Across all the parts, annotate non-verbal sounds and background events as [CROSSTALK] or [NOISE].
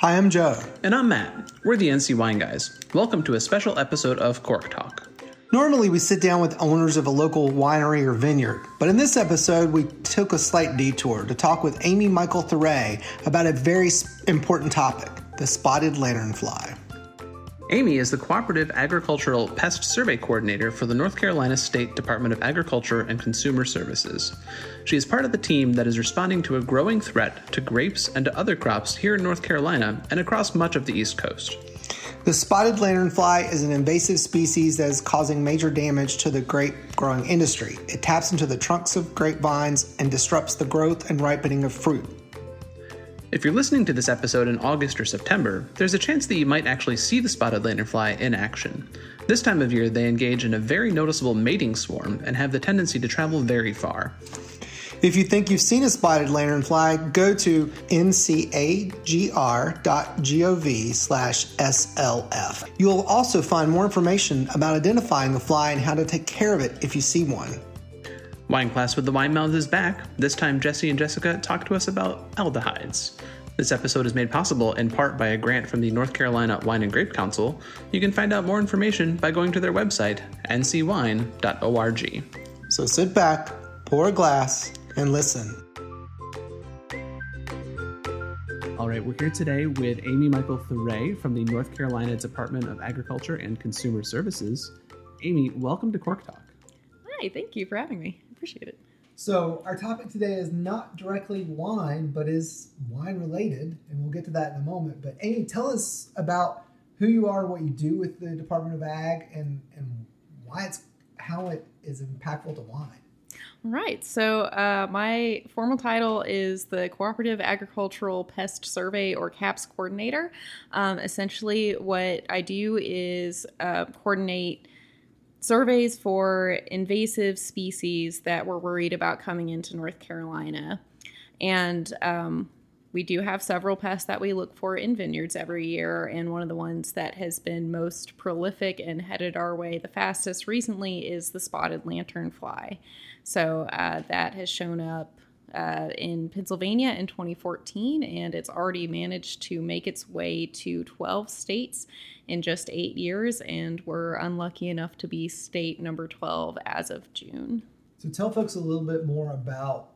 Hi, I'm Joe. And I'm Matt. We're the NC Wine Guys. Welcome to a special episode of Cork Talk. Normally, we sit down with owners of a local winery or vineyard, but in this episode, we took a slight detour to talk with Amy Michael Thuray about a very important topic the spotted lanternfly. Amy is the Cooperative Agricultural Pest Survey Coordinator for the North Carolina State Department of Agriculture and Consumer Services. She is part of the team that is responding to a growing threat to grapes and to other crops here in North Carolina and across much of the East Coast. The spotted lanternfly is an invasive species that is causing major damage to the grape growing industry. It taps into the trunks of grapevines and disrupts the growth and ripening of fruit. If you're listening to this episode in August or September, there's a chance that you might actually see the spotted lanternfly in action. This time of year, they engage in a very noticeable mating swarm and have the tendency to travel very far. If you think you've seen a spotted lanternfly, go to ncagr.gov slash SLF. You'll also find more information about identifying the fly and how to take care of it if you see one. Wine Class with the Wine Mouth is back. This time, Jesse and Jessica talk to us about aldehydes. This episode is made possible in part by a grant from the North Carolina Wine and Grape Council. You can find out more information by going to their website, ncwine.org. So sit back, pour a glass, and listen. All right, we're here today with Amy Michael Thuray from the North Carolina Department of Agriculture and Consumer Services. Amy, welcome to Cork Talk. Hi, thank you for having me. Appreciate it. So, our topic today is not directly wine, but is wine related, and we'll get to that in a moment. But, Amy, tell us about who you are, what you do with the Department of Ag, and, and why it's how it is impactful to wine. Right. So, uh, my formal title is the Cooperative Agricultural Pest Survey or CAPS coordinator. Um, essentially, what I do is uh, coordinate surveys for invasive species that we're worried about coming into North Carolina. And um, we do have several pests that we look for in vineyards every year. And one of the ones that has been most prolific and headed our way the fastest recently is the spotted lanternfly. So uh, that has shown up uh, in Pennsylvania in 2014, and it's already managed to make its way to 12 states in just eight years, and we're unlucky enough to be state number 12 as of June. So tell folks a little bit more about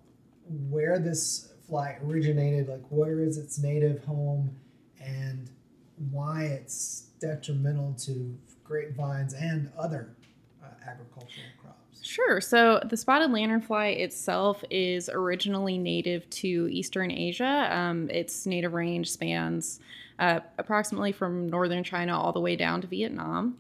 where this fly originated, like where is its native home, and why it's detrimental to grapevines and other uh, agricultural. Sure. So the spotted lanternfly itself is originally native to Eastern Asia. Um, its native range spans uh, approximately from northern China all the way down to Vietnam.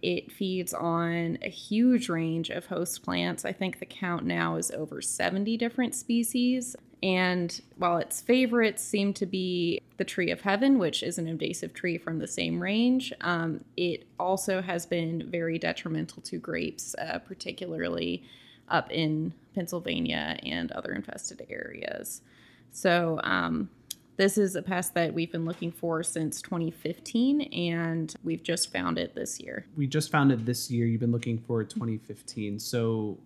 It feeds on a huge range of host plants. I think the count now is over 70 different species. And while its favorites seem to be the tree of heaven, which is an invasive tree from the same range, um, it also has been very detrimental to grapes, uh, particularly up in Pennsylvania and other infested areas. So, um, this is a pest that we've been looking for since 2015, and we've just found it this year. We just found it this year. You've been looking for 2015. So,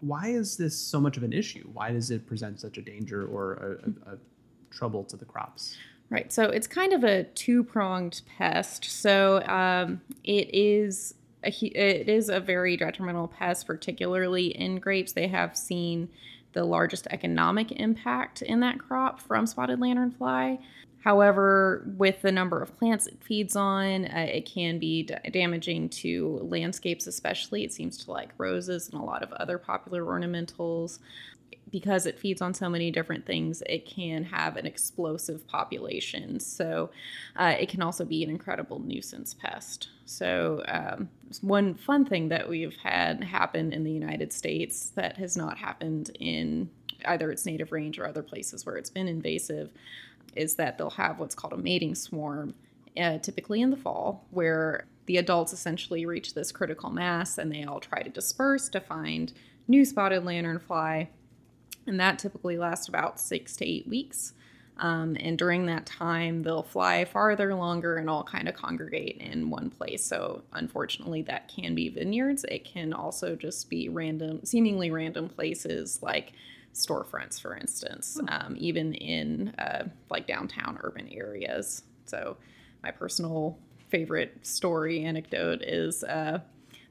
why is this so much of an issue? Why does it present such a danger or a, a, a trouble to the crops? Right. So it's kind of a two pronged pest. So um, it is a, it is a very detrimental pest, particularly in grapes. They have seen the largest economic impact in that crop from spotted lanternfly. However, with the number of plants it feeds on, uh, it can be d- damaging to landscapes, especially. It seems to like roses and a lot of other popular ornamentals. Because it feeds on so many different things, it can have an explosive population. So, uh, it can also be an incredible nuisance pest. So, um, one fun thing that we've had happen in the United States that has not happened in either its native range or other places where it's been invasive is that they'll have what's called a mating swarm, uh, typically in the fall, where the adults essentially reach this critical mass and they all try to disperse to find new spotted lanternfly. And that typically lasts about six to eight weeks. Um, and during that time, they'll fly farther, longer, and all kind of congregate in one place. So, unfortunately, that can be vineyards. It can also just be random, seemingly random places like storefronts, for instance, um, even in uh, like downtown urban areas. So, my personal favorite story anecdote is uh,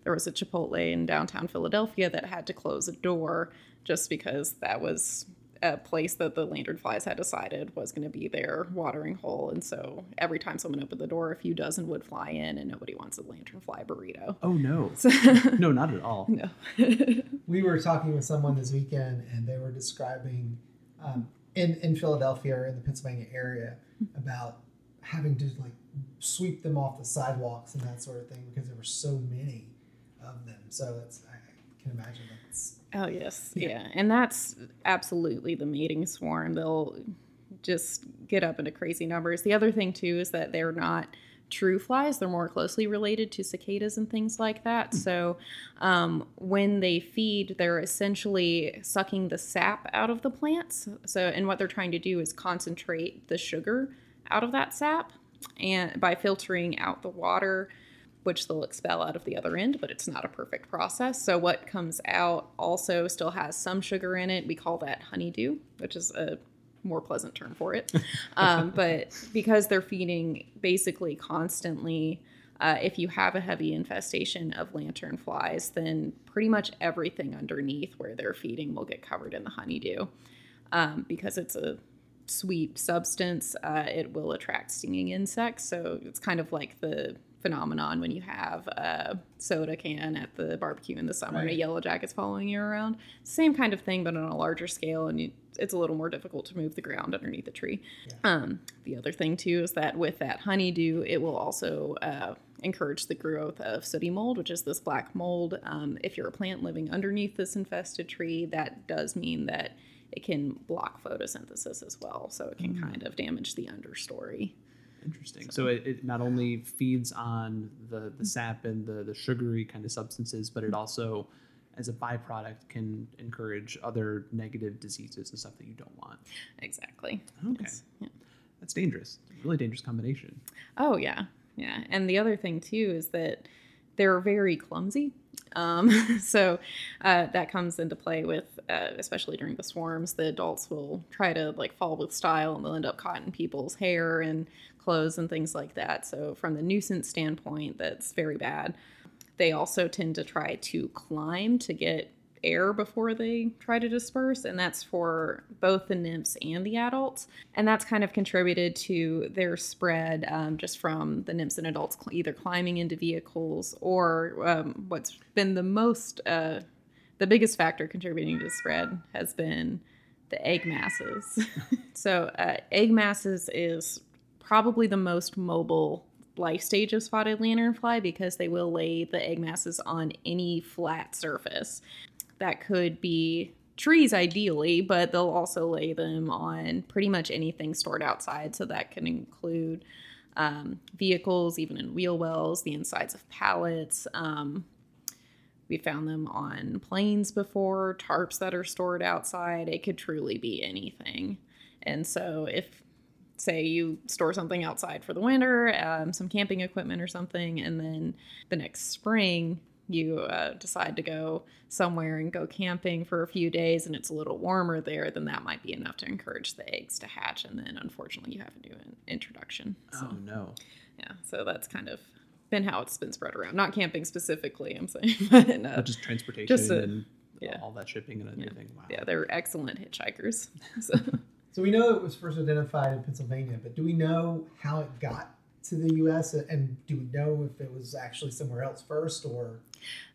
there was a Chipotle in downtown Philadelphia that had to close a door just because that was a place that the lanternflies had decided was going to be their watering hole. And so every time someone opened the door, a few dozen would fly in, and nobody wants a lanternfly burrito. Oh no, [LAUGHS] no, not at all. No. [LAUGHS] we were talking with someone this weekend, and they were describing um, in in Philadelphia or in the Pennsylvania area about having to like sweep them off the sidewalks and that sort of thing because there were so many of them. So it's I I can imagine that's Oh yes, Yeah. yeah. and that's absolutely the mating swarm. They'll just get up into crazy numbers. The other thing too is that they're not true flies; they're more closely related to cicadas and things like that. So um, when they feed, they're essentially sucking the sap out of the plants. So and what they're trying to do is concentrate the sugar out of that sap, and by filtering out the water which they'll expel out of the other end, but it's not a perfect process. So what comes out also still has some sugar in it. We call that honeydew, which is a more pleasant term for it. [LAUGHS] um, but because they're feeding basically constantly, uh, if you have a heavy infestation of lantern flies, then pretty much everything underneath where they're feeding will get covered in the honeydew. Um, because it's a sweet substance, uh, it will attract stinging insects. So it's kind of like the phenomenon when you have a soda can at the barbecue in the summer and a Right. yellow jacket's following you around. Same kind of thing, but on a larger scale, and you, it's a little more difficult to move the ground underneath the tree. Um, the other thing too is that with that honeydew, it will also uh, encourage the growth of sooty mold, which is this black mold. Um, if you're a plant living underneath this infested tree, that does mean that it can block photosynthesis as well, so it can kind of damage the understory. Interesting. So it, it not only feeds on the, the sap and the, the sugary kind of substances, but it also, as a byproduct, can encourage other negative diseases and stuff that you don't want. Exactly. Okay. Yes. Yeah. That's dangerous. Really dangerous combination. Oh yeah, yeah. And the other thing too is that they're very clumsy. Um, [LAUGHS] so uh, that comes into play with, uh, especially during the swarms, the adults will try to like fall with style and they'll end up caught in people's hair and clothes and things like that. So from the nuisance standpoint, that's very bad. They also tend to try to climb to get air before they try to disperse, and that's for both the nymphs and the adults. And that's kind of contributed to their spread um, just from the nymphs and adults cl- either climbing into vehicles or um, what's been the most, uh, the biggest factor contributing to spread has been the egg masses. [LAUGHS] so, uh, egg masses is probably the most mobile life stage of spotted lanternfly because they will lay the egg masses on any flat surface. That could be trees ideally, but they'll also lay them on pretty much anything stored outside. So that can include um, vehicles, even in wheel wells, the insides of pallets. Um, we found them on planes before, tarps that are stored outside. It could truly be anything. And so if say you store something outside for the winter, um, some camping equipment or something, and then the next spring you uh, decide to go somewhere and go camping for a few days and it's a little warmer there, then that might be enough to encourage the eggs to hatch. And then unfortunately, you have to do an introduction. So, Oh no. yeah, so that's kind of been how it's been spread around. Not camping specifically, I'm saying, [LAUGHS] but uh, But just transportation just a- and yeah. all that shipping and everything. Wow. yeah, they're excellent hitchhikers. [LAUGHS] So. So we know it was first identified in Pennsylvania, but do we know how it got to the U.S. and do we know if it was actually somewhere else first or?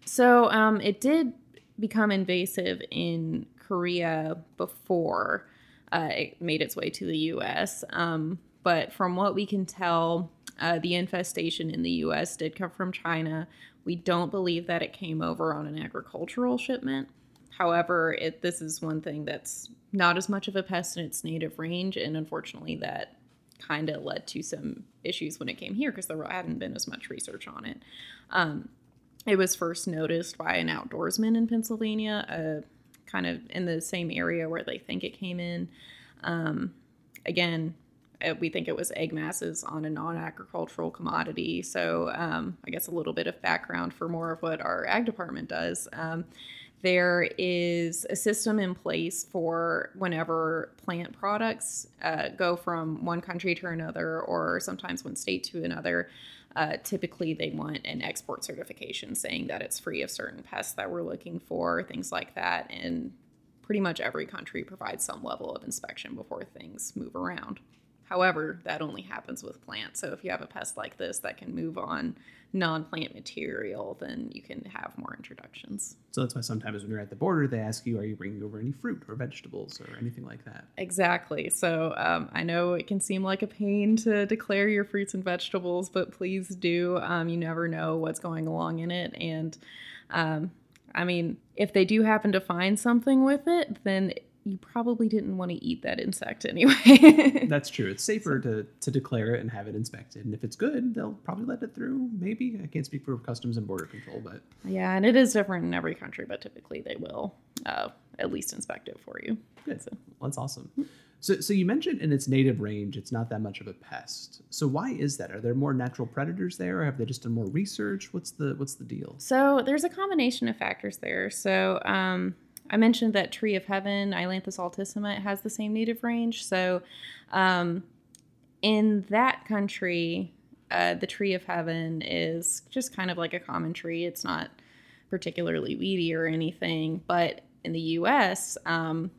So um, it did become invasive in Korea before uh, it made its way to the U.S. Um, but from what we can tell, uh, the infestation in the U.S. did come from China. We don't believe that it came over on an agricultural shipment. However, it, this is one thing that's not as much of a pest in its native range, and unfortunately, that kind of led to some issues when it came here because there hadn't been as much research on it. Um, it was first noticed by an outdoorsman in Pennsylvania, uh, kind of in the same area where they think it came in. Um, again, uh, we think it was egg masses on a non agricultural commodity. So, um, I guess a little bit of background for more of what our ag department does. There is a system in place for whenever plant products uh, go from one country to another, or sometimes one state to another. Uh, typically, they want an export certification saying that it's free of certain pests that we're looking for, things like that. And pretty much every country provides some level of inspection before things move around. However, that only happens with plants. So if you have a pest like this that can move on non plant material, then you can have more introductions. So that's why sometimes when you're at the border, they ask you, are you bringing over any fruit or vegetables or anything like that? Exactly. So um, I know it can seem like a pain to declare your fruits and vegetables, but please do. Um, you never know what's going along in it. And um, I mean, if they do happen to find something with it, then you probably didn't want to eat that insect anyway. [LAUGHS] That's true. It's safer to, to declare it and have it inspected. And if it's good, they'll probably let it through. Maybe. I can't speak for Customs and Border Control, but. Yeah, and it is different in every country, but typically they will uh, at least inspect it for you. Good. So. Well, that's awesome. So, so you mentioned in its native range, it's not that much of a pest. So why is that? Are there more natural predators there, or have they just done more research? What's the what's the deal? So there's a combination of factors there. So um, I mentioned that tree of heaven, Ailanthus altissima, has the same native range. So, um, in that country, uh, the tree of heaven is just kind of like a common tree. It's not particularly weedy or anything. But in the U.S., um,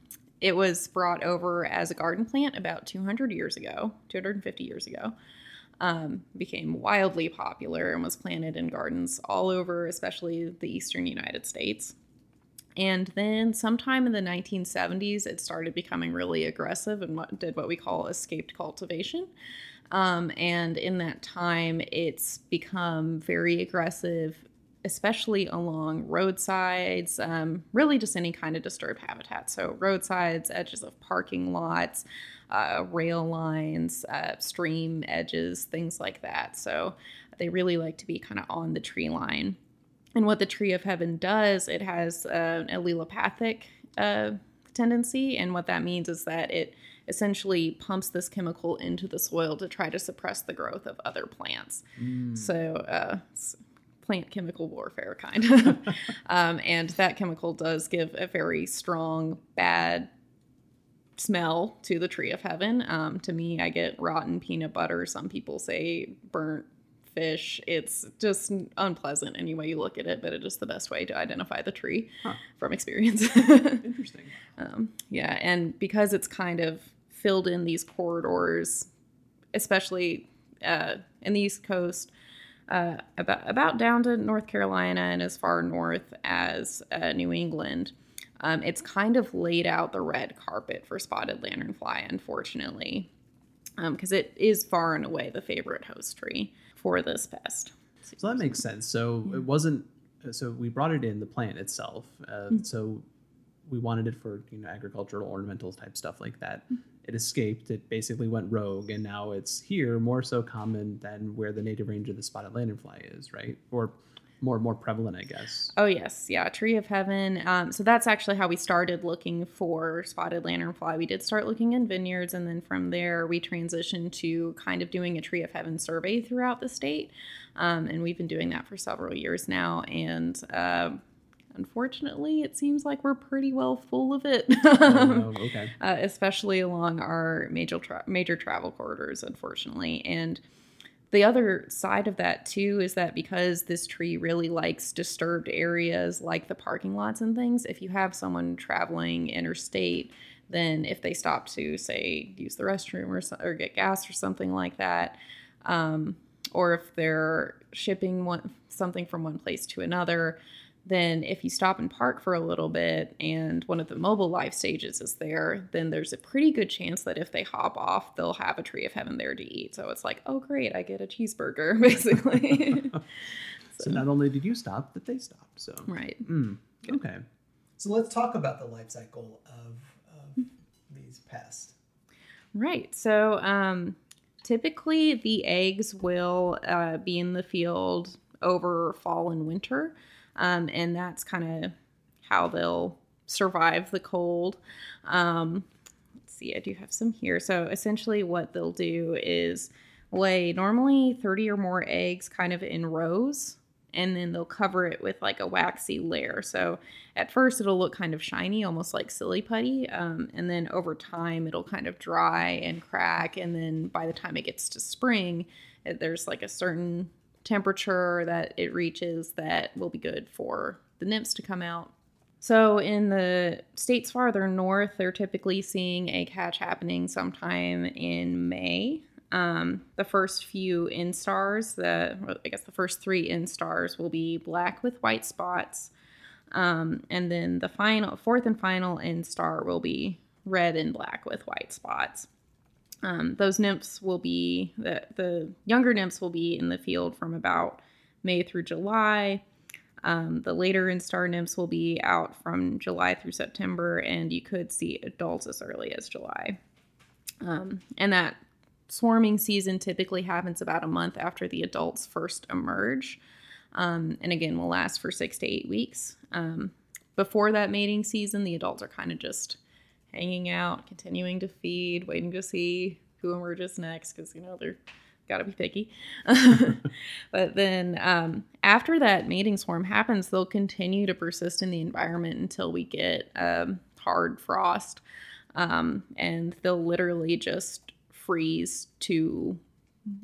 it was brought over as a garden plant about 200 years ago, 250 years ago. Um, became wildly popular and was planted in gardens all over, especially the eastern United States. And then sometime in the 1970s, it started becoming really aggressive and what, did what we call escaped cultivation. Um, and in that time, it's become very aggressive, especially along roadsides, um, really just any kind of disturbed habitat. So, roadsides, edges of parking lots, uh, rail lines, uh, stream edges, things like that. So, they really like to be kind of on the tree line. And what the tree of heaven does, it has uh, an allelopathic uh, tendency. And what that means is that it essentially pumps this chemical into the soil to try to suppress the growth of other plants. Mm. So, uh, plant chemical warfare kind of. [LAUGHS] um, and that chemical does give a very strong, bad smell to the tree of heaven. Um, to me, I get rotten peanut butter. Some people say burnt fish. It's just unpleasant any way you look at it, but it is the best way to identify the tree huh. from experience. Interesting. [LAUGHS] Um, yeah, and because it's kind of filled in these corridors, especially uh, in the East Coast, uh, about about down to North Carolina and as far north as uh, New England. Um, it's kind of laid out the red carpet for spotted lanternfly, unfortunately, because um, it is far and away the favorite host tree for this pest. So that makes sense. So it wasn't. So we brought it in the plant itself. Uh, mm-hmm. So we wanted it for you know agricultural ornamental type stuff like that. Mm-hmm. It escaped. It basically went rogue, and now it's here more so common than where the native range of the spotted lanternfly is, right? Or more more prevalent, I guess. Oh yes, yeah, tree of heaven. Um, so that's actually how we started looking for spotted lanternfly. We did start looking in vineyards, and then from there we transitioned to kind of doing a tree of heaven survey throughout the state, um, and we've been doing that for several years now. And uh, unfortunately, it seems like we're pretty well full of it. [LAUGHS] oh, okay. Uh, especially along our major tra- major travel corridors, unfortunately, and the other side of that too is that because this tree really likes disturbed areas like the parking lots and things, if you have someone traveling interstate, then if they stop to say use the restroom or, or get gas or something like that, um, or if they're shipping one, something from one place to another, then if you stop and park for a little bit and one of the mobile life stages is there, then there's a pretty good chance that if they hop off, they'll have a tree of heaven there to eat. So it's like, oh, great, I get a cheeseburger, [LAUGHS] basically. so, [LAUGHS] so, not only did you stop, but they stopped. So right. Mm, okay. So let's talk about the life cycle of, of these pests. Right. So um, typically the eggs will uh, be in the field over fall and winter. Um, and that's kind of how they'll survive the cold. Um, let's see, I do have some here. So essentially, what they'll do is lay normally 30 or more eggs kind of in rows and then they'll cover it with like a waxy layer. So at first it'll look kind of shiny, almost like silly putty, um, and then over time it'll kind of dry and crack, and then by the time it gets to spring, it, there's like a certain temperature that it reaches that will be good for the nymphs to come out. So in the states farther north, they're typically seeing a catch happening sometime in May. Um, the first few instars, the I guess the first three instars will be black with white spots, um, and then the final fourth and final instar will be red and black with white spots. Um, those nymphs will be the the younger nymphs will be in the field from about May through July. Um, the later instar nymphs will be out from July through September, and you could see adults as early as July. Um, and that swarming season typically happens about a month after the adults first emerge. Um, and again, will last for six to eight weeks. Um, before that mating season, the adults are kind of just hanging out, continuing to feed, waiting to see who emerges next because, you know, they're got to be picky. [LAUGHS] but then um, after that mating swarm happens, they'll continue to persist in the environment until we get um, hard frost. Um, and they'll literally just freeze to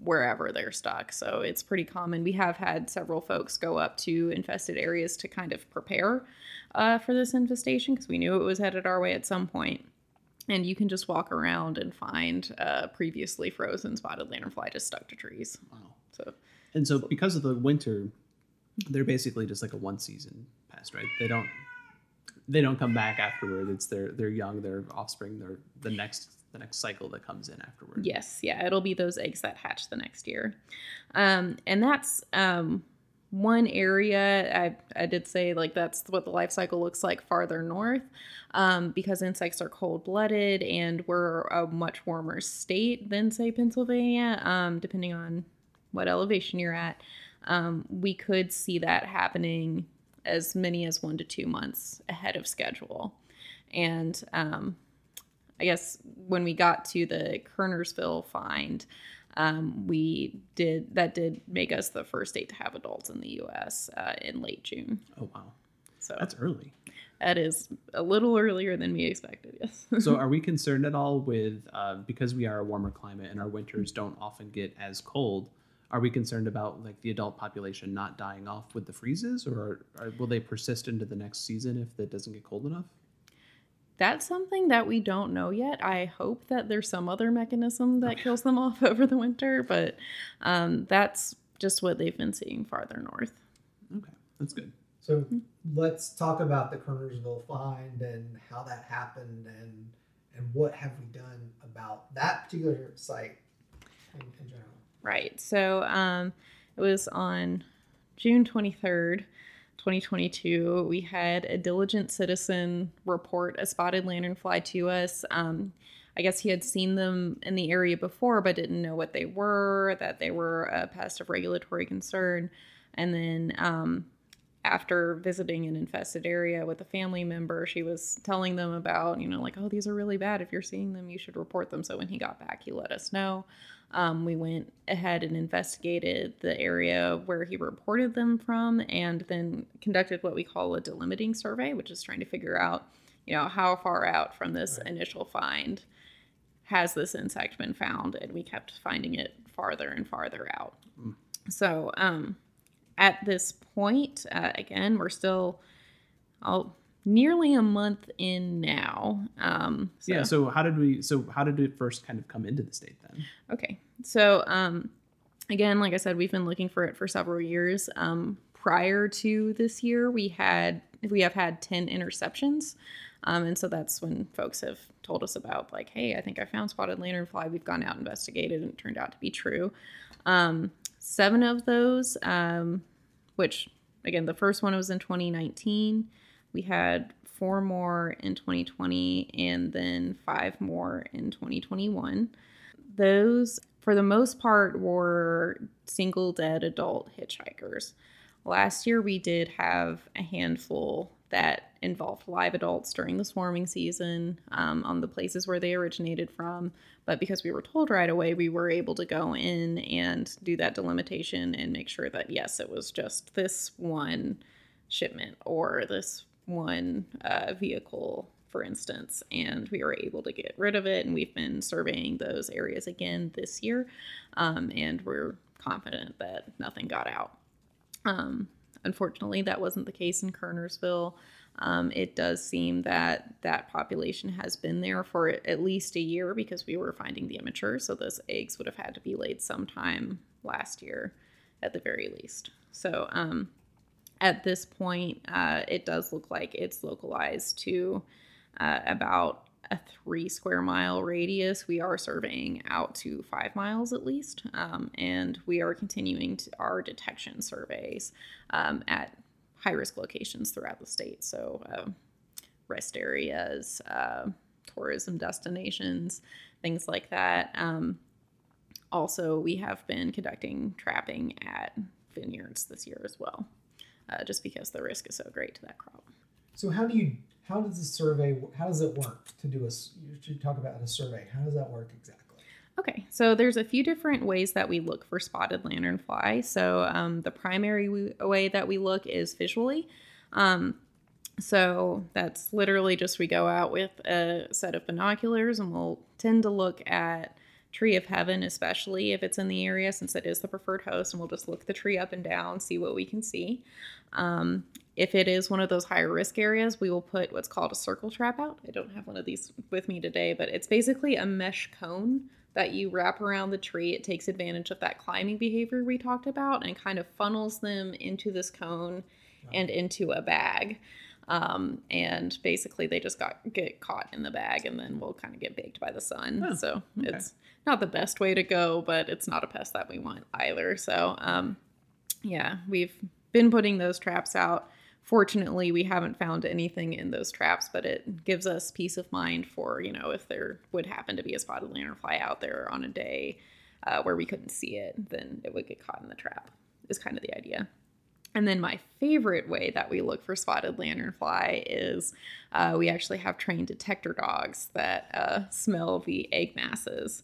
wherever they're stuck. So it's pretty common. We have had several folks go up to infested areas to kind of prepare uh, for this infestation because we knew it was headed our way at some point. And you can just walk around and find uh, previously frozen spotted lanternfly just stuck to trees. Wow. So And so because of the winter, they're basically just like a one season pest, right? They don't they don't come back afterward. It's their their young, their offspring, their the next the next cycle that comes in afterward. Yes, yeah, it'll be those eggs that hatch the next year, um, and that's um, one area I, I did say like that's what the life cycle looks like farther north um, because insects are cold blooded and we're a much warmer state than say Pennsylvania, um, depending on what elevation you're at. Um, we could see that happening as many as one to two months ahead of schedule, and um, I guess when we got to the Kernersville find, um, we did that did make us the first state to have adults in the U.S. Uh, in late June. Oh wow, So that's early. that is a little earlier than we expected. Yes. so [LAUGHS] are we concerned at all with uh, because we are a warmer climate and our winters don't often get as cold? Are we concerned about like the adult population not dying off with the freezes, or, or will they persist into the next season if it doesn't get cold enough? That's something that we don't know yet. I hope that there's some other mechanism that kills them [LAUGHS] off over the winter, but um, that's just what they've been seeing farther north. Okay, that's good. So let's talk about the Kernersville find and how that happened and and what have we done about that particular site in, in general. Right. So um, it was on June 23rd, 2022. We had a diligent citizen report a spotted lanternfly to us. Um, I guess he had seen them in the area before, but didn't know what they were, that they were a pest of regulatory concern. And then um, after visiting an infested area with a family member, she was telling them about, you know, like, oh, these are really bad. If you're seeing them, you should report them. So when he got back, he let us know. Um, we went ahead and investigated the area where he reported them from and then conducted what we call a delimiting survey, which is trying to figure out, you know, how far out from this Right. initial find has this insect been found. And we kept finding it farther and farther out. Mm. So, um, at this point, uh, again, we're still all, nearly a month in now. Um, so- Yeah. So how did we? So how did it first kind of come into the state then? Okay. So, um, again, like I said, we've been looking for it for several years. Um, prior to this year, we had we have had ten interceptions, um, and so that's when folks have told us about like, hey, I think I found spotted lanternfly. We've gone out investigated, and it turned out to be true. Um, seven of those, um, which again, the first one was in 2019. We had four more in 2020, and then five more in 2021 those for the most part were single dead adult hitchhikers Last year, we did have a handful that involved live adults during the swarming season um, on the places where they originated from. But because we were told right away, we were able to go in and do that delimitation and make sure that, yes, it was just this one shipment or this one uh, vehicle, for instance. And we were able to get rid of it. And we've been surveying those areas again this year. Um, and we're confident that nothing got out. Um, unfortunately, that wasn't the case in Kernersville. Um, it does seem that that population has been there for at least a year because we were finding the immature. So those eggs would have had to be laid sometime last year at the very least. So um, at this point, uh, it does look like it's localized to uh, about a three square mile radius. We are surveying out to five miles at least, um, and we are continuing our detection surveys um, at high risk locations throughout the state. So, uh, rest areas, uh, tourism destinations, things like that. Um, also, we have been conducting trapping at vineyards this year as well, uh, just because the risk is so great to that crop. So, how do you how does the survey how does it work to do a you should talk about a survey? How does that work exactly? Okay so there's a few different ways that we look for spotted lanternfly so um, the primary way that we look is visually. Um, so that's literally just we go out with a set of binoculars and we'll tend to look at tree of heaven especially if it's in the area since it is the preferred host and we'll just look the tree up and down see what we can see um, if it is one of those higher risk areas, we will put what's called a circle trap out. I don't have one of these with me today, but it's basically a mesh cone that you wrap around the tree. It takes advantage of that climbing behavior we talked about and kind of funnels them into this cone and into a bag. Um, and basically, they just got get caught in the bag, and then we'll kind of get baked by the sun. Oh, so okay. it's not the best way to go, but it's not a pest that we want either. So um, yeah, we've been putting those traps out fortunately we haven't found anything in those traps but it gives us peace of mind for you know if there would happen to be a spotted lanternfly out there on a day uh, where we couldn't see it then it would get caught in the trap is kind of the idea and then my favorite way that we look for spotted lanternfly is uh, we actually have trained detector dogs that uh, smell the egg masses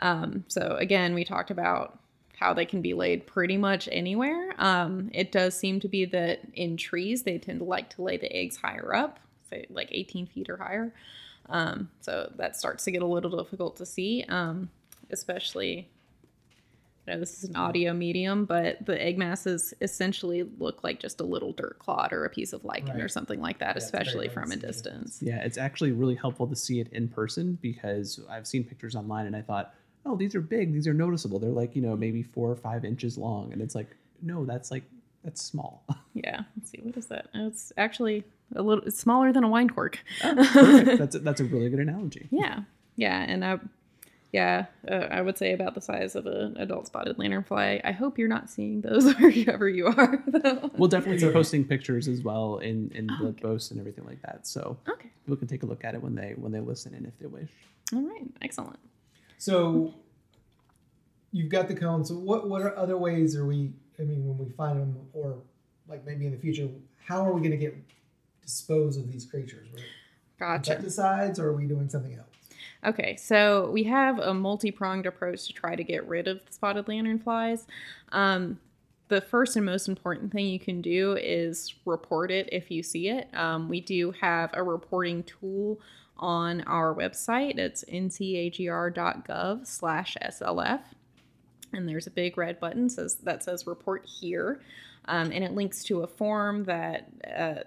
um, so again we talked about how they can be laid pretty much anywhere. Um, it does seem to be that in trees, they tend to like to lay the eggs higher up, say like 18 feet or higher. Um, so that starts to get a little difficult to see, um, especially. You know, this is an audio medium, but the egg masses essentially look like just a little dirt clod or a piece of lichen right. or something like that, yeah, especially from a distance. Yeah, it's actually really helpful to see it in person because I've seen pictures online and I thought, oh, these are big, these are noticeable. They're like, you know, maybe four or five inches long. And it's like, no, that's like, that's small. [LAUGHS] Yeah. Let's see. What is that? Oh, it's actually a little, it's smaller than a wine cork. Oh, [LAUGHS] that's, a, that's a really good analogy. Yeah. Yeah. And I, yeah, uh, I would say about the size of an adult spotted lanternfly. I hope you're not seeing those [LAUGHS] wherever you are. Though. We'll definitely be posting pictures as well in in oh, the okay. posts and everything like that. So okay, people can take a look at it when they when they listen and if they wish. All right, excellent. So you've got the cones. So what what are other ways are we? I mean, when we find them, or like maybe in the future, how are we going to get dispose of these creatures? Right? Gotcha. Pesticides, or are we doing something else? Okay, so we have a multi pronged approach to try to get rid of the spotted lanternflies. Um, the first and most important thing you can do is report it if you see it. Um, we do have a reporting tool on our website. It's ncagr.gov slash SLF. And there's a big red button says that says report here. Um, and it links to a form that uh,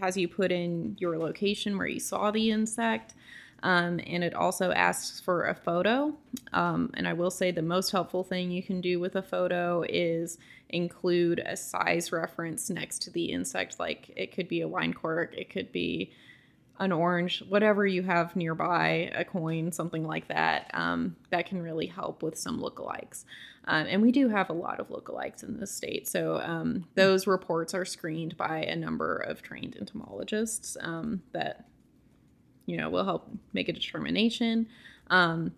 has you put in your location where you saw the insect. Um, and it also asks for a photo. Um, and I will say the most helpful thing you can do with a photo is include a size reference next to the insect. Like it could be a wine cork, it could be an orange, whatever you have nearby, a coin, something like that, um, that can really help with some lookalikes. Um, and we do have a lot of lookalikes in this state. So um, those reports are screened by a number of trained entomologists um, that, you know, we'll help make a determination. Um,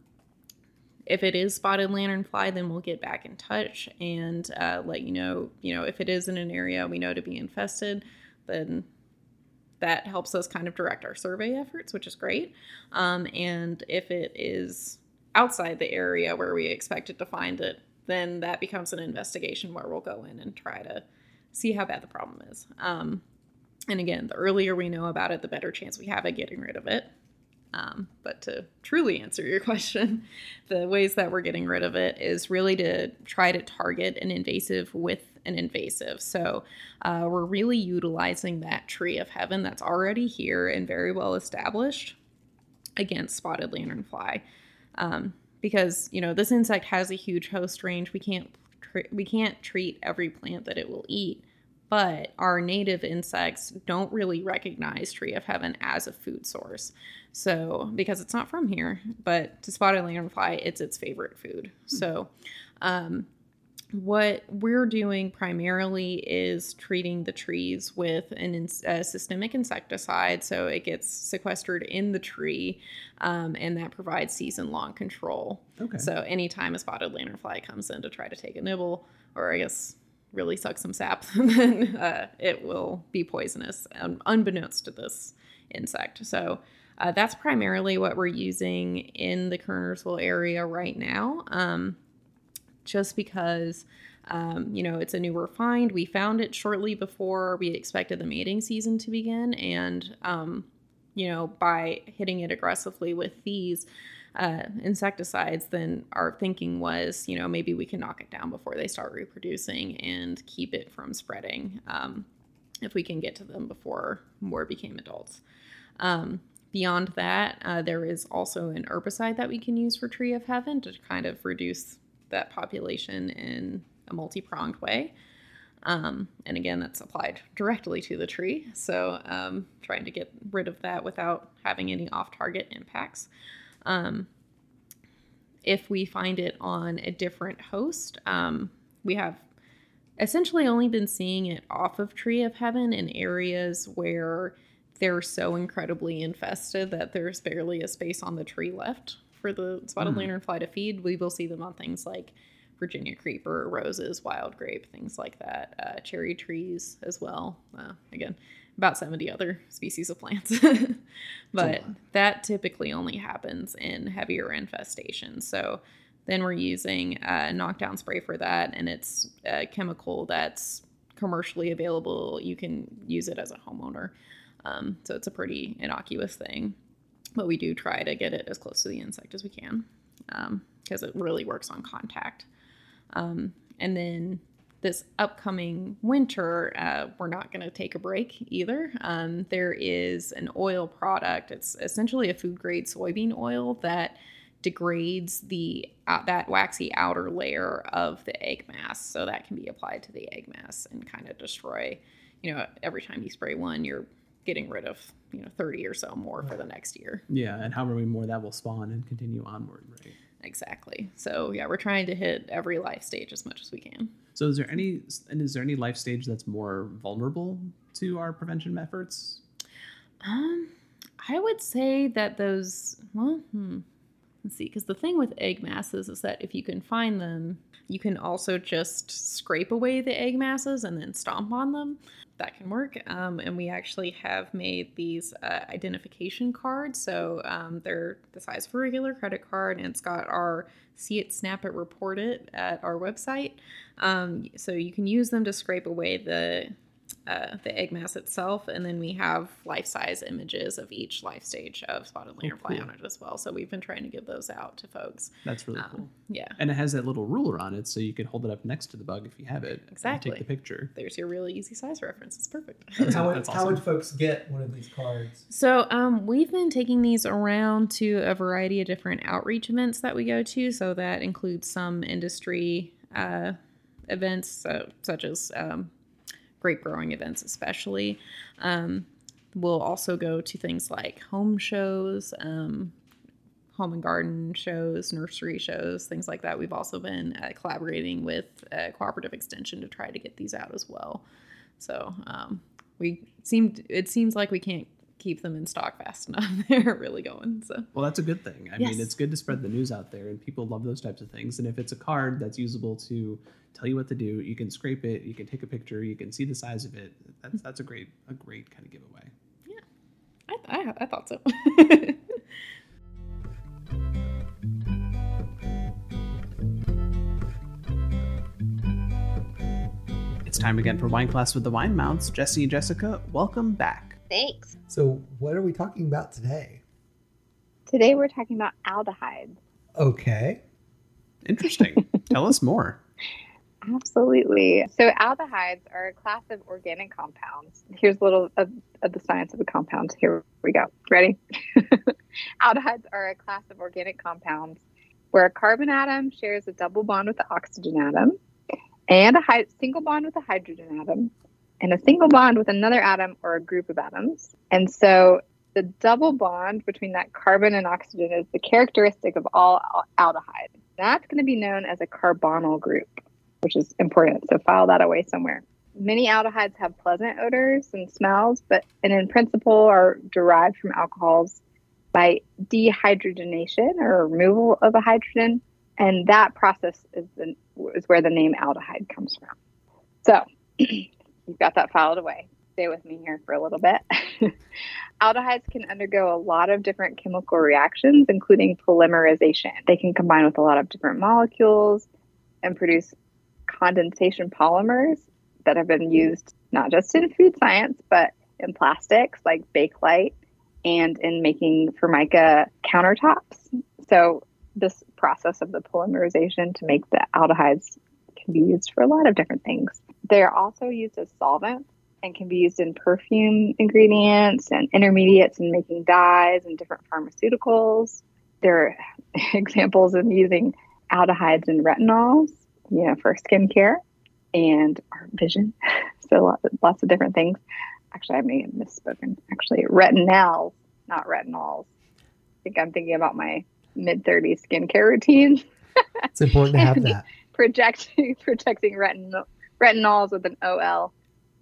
if it is spotted lanternfly, then we'll get back in touch and uh, let you know. You know, if it is in an area we know to be infested, then that helps us kind of direct our survey efforts, which is great. Um, and if it is outside the area where we expected to find it, then that becomes an investigation where we'll go in and try to see how bad the problem is. Um, and again, the earlier we know about it, the better chance we have at getting rid of it. Um, but to truly answer your [LAUGHS] question, the ways that we're getting rid of it is really to try to target an invasive with an invasive. So uh, we're really utilizing that tree of heaven that's already here and very well established against spotted lanternfly. Um, because you know this insect has a huge host range, we can't tr- we can't treat every plant that it will eat but our native insects don't really recognize tree of heaven as a food source. So, because it's not from here, but to spotted lanternfly, it's its favorite food. Hmm. So, um, what we're doing primarily is treating the trees with an a systemic insecticide so it gets sequestered in the tree um, and that provides season long control okay so anytime a spotted lanternfly comes in to try to take a nibble or i guess really suck some sap, [LAUGHS] then uh, it will be poisonous, um, unbeknownst to this insect. So uh, that's primarily what we're using in the Kernersville area right now, um, just because. Um, you know, it's a newer find. We found it shortly before we expected the mating season to begin, and um, you know, by hitting it aggressively with these, uh, insecticides, then our thinking was, you know, maybe we can knock it down before they start reproducing and keep it from spreading um, if we can get to them before more became adults. Um, beyond that, uh, there is also an herbicide that we can use for Tree of Heaven to kind of reduce that population in a multi pronged way. Um, and again, that's applied directly to the tree. So, um, trying to get rid of that without having any off target impacts. Um, if we find it on a different host, um, we have essentially only been seeing it off of Tree of Heaven in areas where they're so incredibly infested that there's barely a space on the tree left for the spotted mm. lanternfly to feed. We will see them on things like Virginia creeper, roses, wild grape, things like that, uh, cherry trees as well. Uh, again, about 70 other species of plants. [LAUGHS] but that typically only happens in heavier infestations. So then we're using a knockdown spray for that, and it's a chemical that's commercially available. You can use it as a homeowner. Um, so it's a pretty innocuous thing. But we do try to get it as close to the insect as we can because um, it really works on contact. Um, and then this upcoming winter, uh, we're not going to take a break either. Um, there is an oil product. It's essentially a food grade soybean oil that degrades the uh, that waxy outer layer of the egg mass, so that can be applied to the egg mass and kind of destroy. You know, every time you spray one, you're getting rid of you know 30 or so more for the next year. Yeah, and however many more that will spawn and continue onward, right? Exactly. So yeah, we're trying to hit every life stage as much as we can. So is there any and is there any life stage that's more vulnerable to our prevention efforts? Um, I would say that those well, hmm, let's see, because the thing with egg masses is that if you can find them, you can also just scrape away the egg masses and then stomp on them that can work. Um, and we actually have made these uh, identification cards. So um, they're the size of a regular credit card, and it's got our see it, snap it, report it at our website. Um, so you can use them to scrape away the uh, the egg mass itself, and then we have life size images of each life stage of spotted lanternfly oh, cool. on it as well. So we've been trying to give those out to folks. That's really um, cool. Yeah, and it has that little ruler on it, so you can hold it up next to the bug if you have it. Exactly. take the picture. There's your really easy size reference. It's perfect. how, would, awesome. how would folks get one of these cards? So um, we've been taking these around to a variety of different outreach events that we go to. So that includes some industry. Uh, events so, such as um, grape growing events, especially. Um, we'll also go to things like home shows, um, home and garden shows, nursery shows, things like that. We've also been uh, collaborating with uh, Cooperative Extension to try to get these out as well. So um, we seemed it seems like we can't keep them in stock fast [LAUGHS] enough. They're really going. So Well, that's a good thing. I Yes. mean, it's good to spread the news out there, and people love those types of things. And if it's a card that's usable to tell you what to do, you can scrape it, you can take a picture, you can see the size of it. That's that's a great a great kind of giveaway. I, I, I thought so. [LAUGHS] It's time again for wine class with the wine mouths. Jesse and Jessica, welcome back. Thanks. So, what are we talking about today? Today we're talking about aldehydes. Okay. Interesting. [LAUGHS] tell us more. Absolutely. So aldehydes are a class of organic compounds. Here's a little of, of the science of the compounds. Here we go. Ready? [LAUGHS] aldehydes are a class of organic compounds where a carbon atom shares a double bond with the oxygen atom and a hy- single bond with a hydrogen atom and a single bond with another atom or a group of atoms. And so the double bond between that carbon and oxygen is the characteristic of all al- aldehydes. That's going to be known as a carbonyl group which is important. So file that away somewhere. Many aldehydes have pleasant odors and smells, but and in principle are derived from alcohols by dehydrogenation or removal of a hydrogen, and that process is the, is where the name aldehyde comes from. So [CLEARS THROAT] you've got that filed away. Stay with me here for a little bit. [LAUGHS] Aldehydes can undergo a lot of different chemical reactions, including polymerization. They can combine with a lot of different molecules and produce condensation polymers that have been used not just in food science, but in plastics like Bakelite and in making Formica countertops. So, this process of the polymerization to make the aldehydes can be used for a lot of different things. They're also used as solvents and can be used in perfume ingredients and intermediates in making dyes and different pharmaceuticals. There are [LAUGHS] examples of using aldehydes and retinols you know, for skincare and our vision. [LAUGHS] So lots, lots of different things. Actually, I may have misspoken. Actually, retinals, not retinols. I think I'm thinking about my mid 30s skincare routine, It's important to have [LAUGHS] that. projecting projecting retinol, retinols with an OL,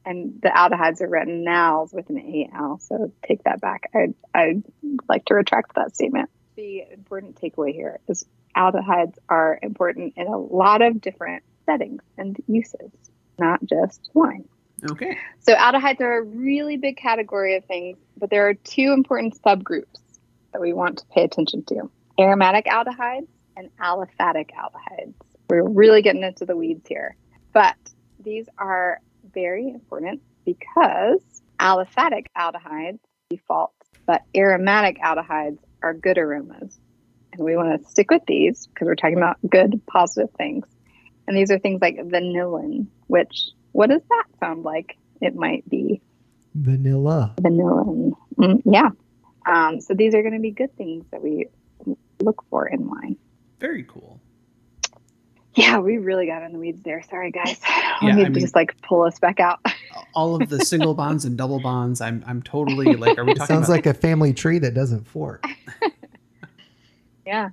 and the aldehydes are retinals with an AL. So take that back. I'd, I'd like to retract that statement. The important takeaway here is aldehydes are important in a lot of different settings and uses, not just wine. Okay. So, aldehydes are a really big category of things, but there are two important subgroups that we want to pay attention to aromatic aldehydes and aliphatic aldehydes. We're really getting into the weeds here, but these are very important because aliphatic aldehydes default, but aromatic aldehydes are good aromas. And we want to stick with these because we're talking about good, positive things. And these are things like vanillin, which, what does that sound like? It might be Vanilla. vanillin. Mm, yeah. Um, so these are going to be good things that we look for in wine. Very cool. Yeah, we really got in the weeds there. Sorry, guys. Yeah, Let me I mean- just like pull us back out. [LAUGHS] All of the single bonds and double bonds. I'm I'm totally like. Are we talking Sounds about? like a family tree that doesn't fork. [LAUGHS] Yeah.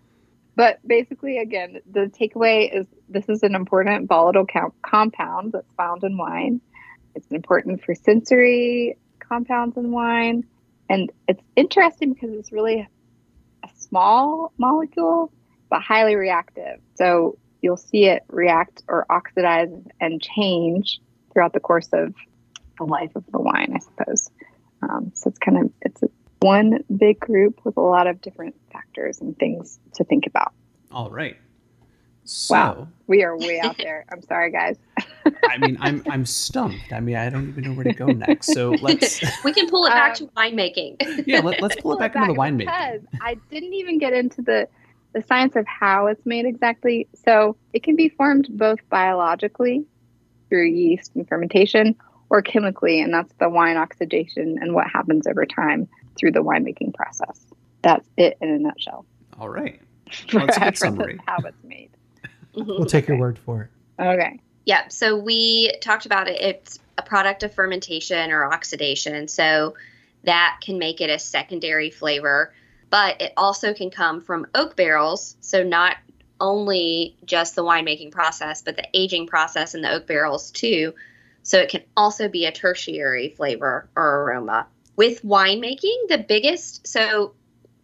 But basically, again, the takeaway is this is an important volatile co- compound that's found in wine. It's important for sensory compounds in wine. And it's interesting because it's really a small molecule, but highly reactive. So you'll see it react or oxidize and change throughout the course of the life of the wine, I suppose. Um, so it's kind of, it's one big group with a lot of different factors and things to think about. All right. So, Wow. We are way out there. I'm sorry, guys. [LAUGHS] I mean, I'm I'm stumped. I mean, I don't even know where to go next. So [LAUGHS] let's we can pull it back Um, to winemaking. yeah, let, let's [LAUGHS] pull it back into the winemaking. Because I didn't even get into the the science of how it's made exactly. So it can be formed both biologically through yeast and fermentation or chemically, and that's the wine oxidation and what happens over time through the winemaking process. That's it in a nutshell. All right. [LAUGHS] For Well, that's a good summary. how it's made. Mm-hmm. We'll take your word for it. Okay. Yeah, so we talked about it. It's a product of fermentation or oxidation. So that can make it a secondary flavor, but it also can come from oak barrels. So not only just the winemaking process, but the aging process in the oak barrels too. So it can also be a tertiary flavor or aroma. with winemaking, the biggest, so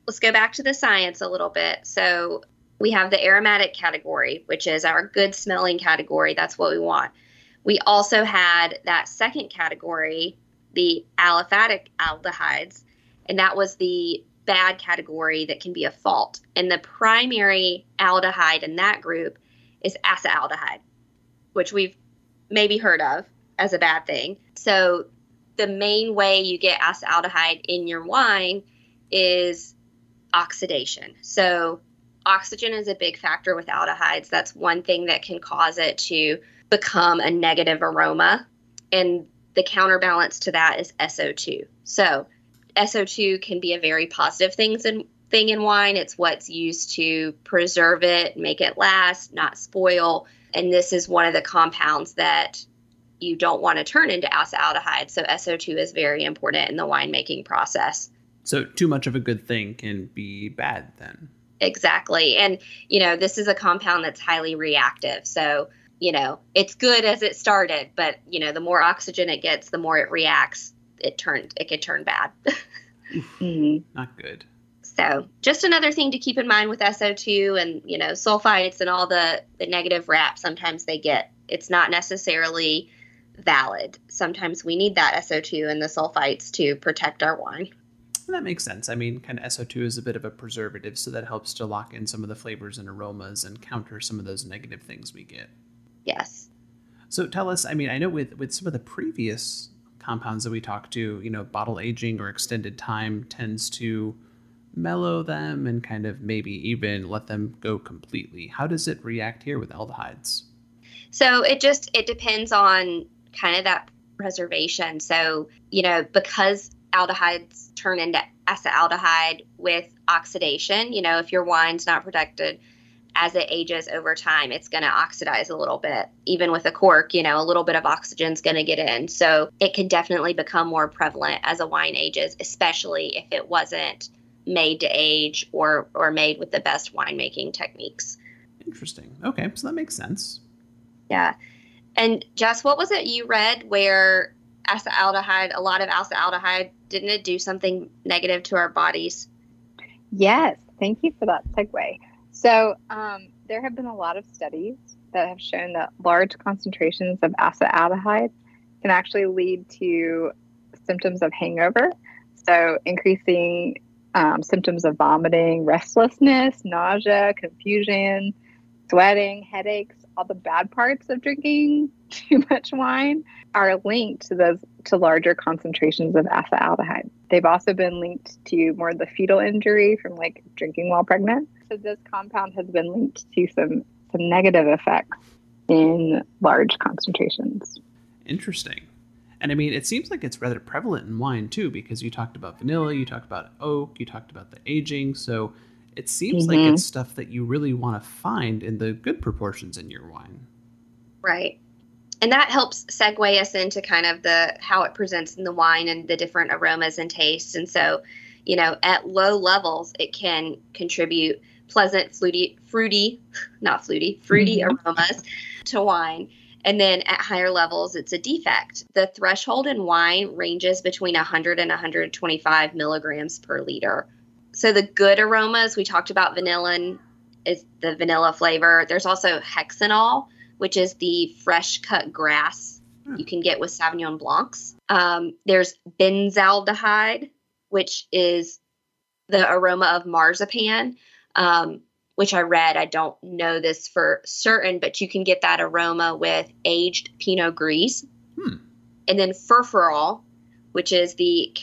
let's go back to the science a little bit. So we have the aromatic category, which is our good smelling category. That's what we want. We also had that second category, the aliphatic aldehydes, and that was the bad category that can be a fault. And the primary aldehyde in that group is acetaldehyde, which we've maybe heard of as a bad thing. So the main way you get acetaldehyde in your wine is oxidation. So oxygen is a big factor with aldehydes. That's one thing that can cause it to become a negative aroma. And the counterbalance to that is SO2. So SO2 can be a very positive things in, thing in wine. It's what's used to preserve it, make it last, not spoil. And this is one of the compounds that you don't want to turn into acetaldehyde. So SO2 is very important in the winemaking process. So too much of a good thing can be bad then. Exactly. And you know, this is a compound that's highly reactive. So, you know, it's good as it started, but you know, the more oxygen it gets, the more it reacts, it turned it could turn bad. [LAUGHS] mm-hmm. Not good. So, just another thing to keep in mind with SO2 and, you know, sulfites and all the the negative rap sometimes they get. It's not necessarily valid. Sometimes we need that SO2 and the sulfites to protect our wine. that makes sense. I mean, kind of SO2 is a bit of a preservative, so that helps to lock in some of the flavors and aromas and counter some of those negative things we get. Yes. So tell us, I mean, I know with with some of the previous compounds that we talk to, you know, bottle aging or extended time tends to mellow them and kind of maybe even let them go completely. How does it react here with aldehydes? So it just it depends on kind of that preservation. So, you know, because aldehydes turn into acetaldehyde with oxidation, you know, if your wine's not protected as it ages over time, it's going to oxidize a little bit. Even with a cork, you know, a little bit of oxygen's going to get in. So it can definitely become more prevalent as a wine ages, especially if it wasn't made to age or or made with the best winemaking techniques. Interesting. Okay, so that makes sense. Yeah. And Jess, what was it you read where acetaldehyde, a lot of acetaldehyde, didn't it do something negative to our bodies? Yes. Thank you for that segue. So, um, there have been a lot of studies that have shown that large concentrations of acetaldehyde can actually lead to symptoms of hangover. So, increasing um, symptoms of vomiting, restlessness, nausea, confusion, sweating, headaches, all the bad parts of drinking [LAUGHS] too much wine are linked to those to larger concentrations of aldehyde. They've also been linked to more of the fetal injury from like drinking while pregnant. So this compound has been linked to some some negative effects in large concentrations. Interesting. And I mean, it seems like it's rather prevalent in wine too, because you talked about vanilla, you talked about oak, you talked about the aging. So it seems mm-hmm. like it's stuff that you really want to find in the good proportions in your wine. Right. And that helps segue us into kind of the how it presents in the wine and the different aromas and tastes. And so, you know, at low levels, it can contribute pleasant, fruity, fruity, [LAUGHS] not fruity, fruity mm-hmm. aromas to wine. And then at higher levels, it's a defect. The threshold in wine ranges between 100 and 125 milligrams per liter so the good aromas we talked about vanilla is the vanilla flavor. There's also hexanol, which is the fresh cut grass hmm. you can get with Sauvignon Blancs. Um, there's benzaldehyde, which is the aroma of marzipan, um, which I read. I don't know this for certain, but you can get that aroma with aged Pinot Gris. Hmm. And then furfural, which is the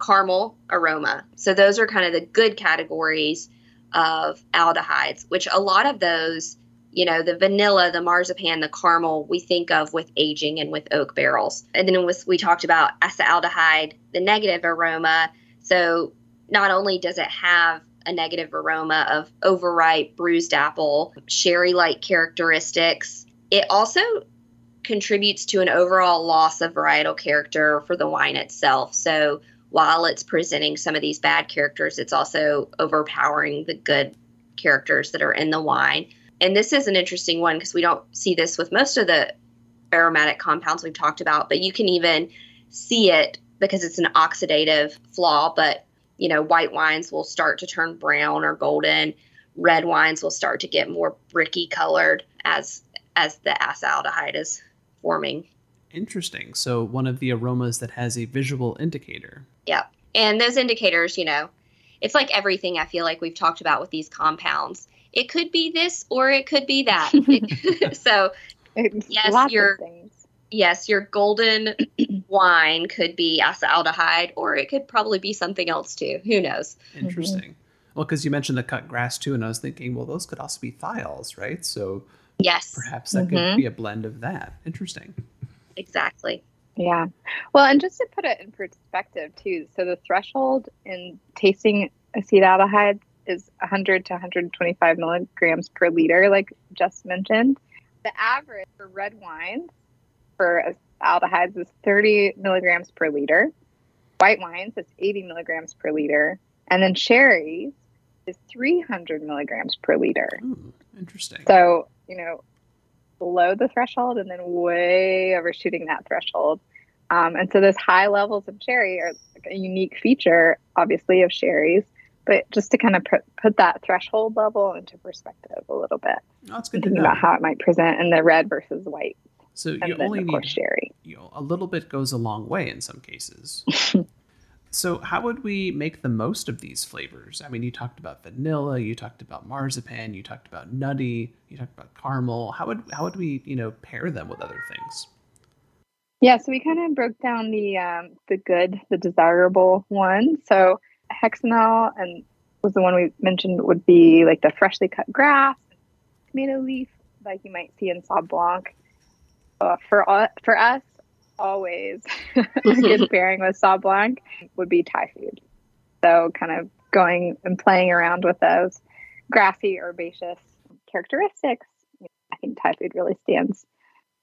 caramel aroma. So those are kind of the good categories of aldehydes, which a lot of those, you know, the vanilla, the marzipan, the caramel, we think of with aging and with oak barrels. And then with, we talked about acetaldehyde, the negative aroma. So not only does it have a negative aroma of overripe, bruised apple, sherry like characteristics, it also contributes to an overall loss of varietal character for the wine itself. So while it's presenting some of these bad characters, it's also overpowering the good characters that are in the wine. And this is an interesting one because we don't see this with most of the aromatic compounds we've talked about, but you can even see it because it's an oxidative flaw, but you know, white wines will start to turn brown or golden. Red wines will start to get more bricky colored as as the acetaldehyde is forming. Interesting. So one of the aromas that has a visual indicator. Yeah. And those indicators, you know, it's like everything I feel like we've talked about with these compounds. It could be this or it could be that. [LAUGHS] [LAUGHS] so It's Yes, lots you're- of things. yes, your golden [CLEARS THROAT] wine could be acetaldehyde, or it could probably be something else too. Who knows? Interesting. Well, because you mentioned the cut grass too, and I was thinking, well, those could also be thiols, right? So Yes, perhaps that Mhm. could be a blend of that. Interesting. Exactly. Yeah. Well, and just to put it in perspective, too, so the threshold in tasting acetaldehyde is 100 to 125 milligrams per liter, like just mentioned. The average for red wines for aldehydes is 30 milligrams per liter. White wines is 80 milligrams per liter. And then sherries is 300 milligrams per liter. Ooh, interesting. So, you know, below the threshold and then way overshooting that threshold. Um, and so those high levels of sherry are a unique feature, obviously, of sherries, but just to kind of put, put that threshold level into perspective a little bit, oh, that's good to thinking know. about how it might present in the red versus white, So you only need sherry. you know, a little bit goes a long way in some cases. [LAUGHS] so how would we make the most of these flavors? I mean, you talked about vanilla, you talked about marzipan, you talked about nutty, you talked about caramel. How would how would we you know pair them with other things? Yeah, so we kind of broke down the um, the good, the desirable one. So hexanol and was the one we mentioned would be like the freshly cut grass, tomato leaf, like you might see in Sauv Blanc. Uh, for u- for us, always [LAUGHS] good pairing with Sauv Blanc would be Thai food. So kind of going and playing around with those grassy herbaceous characteristics. I think Thai food really stands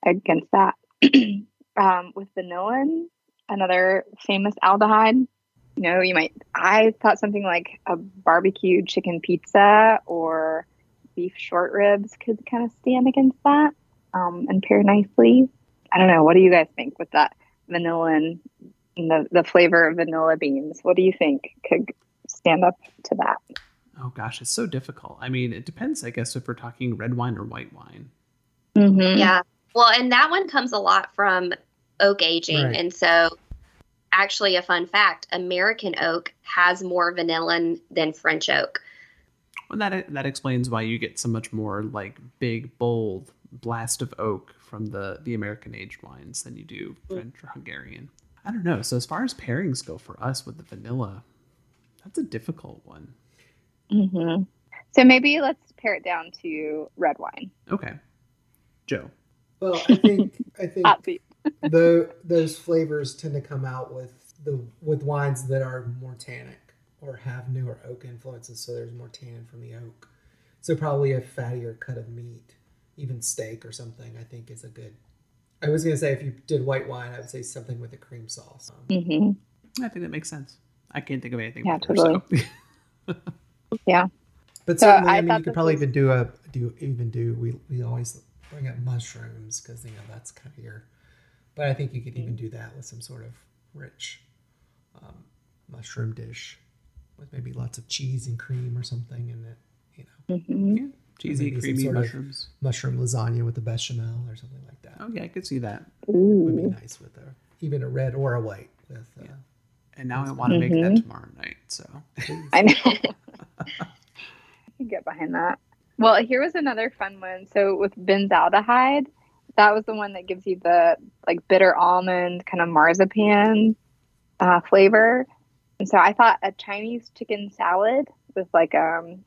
against that. [CLEARS THROAT] um, with vanillin, another famous aldehyde. You know, you might, I thought something like a barbecue chicken pizza or beef short ribs could kind of stand against that um, and pair nicely. I don't know. What do you guys think with that vanilla and the, the flavor of vanilla beans? What do you think could stand up to that? Oh gosh, it's so difficult. I mean, it depends, I guess, if we're talking red wine or white wine. Mm-hmm. Yeah. Well, and that one comes a lot from oak aging. Right. And so, actually, a fun fact American oak has more vanillin than French oak. Well, that that explains why you get so much more like big, bold blast of oak from the the American aged wines than you do French or Hungarian. I don't know. So as far as pairings go for us with the vanilla, that's a difficult one. Mm-hmm. So maybe let's pair it down to red wine. Okay, Joe. Well, I think I [LAUGHS] think [LAUGHS] the those flavors tend to come out with the with wines that are more tannic or have newer oak influences, so there's more tannin from the oak. So probably a fattier cut of meat, even steak or something. I think is a good. I was gonna say if you did white wine, I would say something with a cream sauce. Mm-hmm. I think that makes sense. I can't think of anything. Yeah, better, so. [LAUGHS] But So certainly, I I, mean, you could probably was- even do a do even do we we always bring up mushrooms because you know that's kind of your. But I think you could even do that with some sort of rich um, mushroom dish with maybe lots of cheese and cream or something, in it you know Mm-hmm. yeah, cheesy, creamy sort of- mushrooms. mushroom lasagna with the bechamel or something like that Oh yeah, I could see that. would be nice with a even a red or a white with. Uh, Yeah. And now I want to make that Mhm. tomorrow night. So. I know. [LAUGHS] [LAUGHS] I can get behind that. Well, here was another fun one. So with benzaldehyde, that was the one that gives you the like bitter almond kind of marzipan uh, flavor. And so I thought a Chinese chicken salad with like um the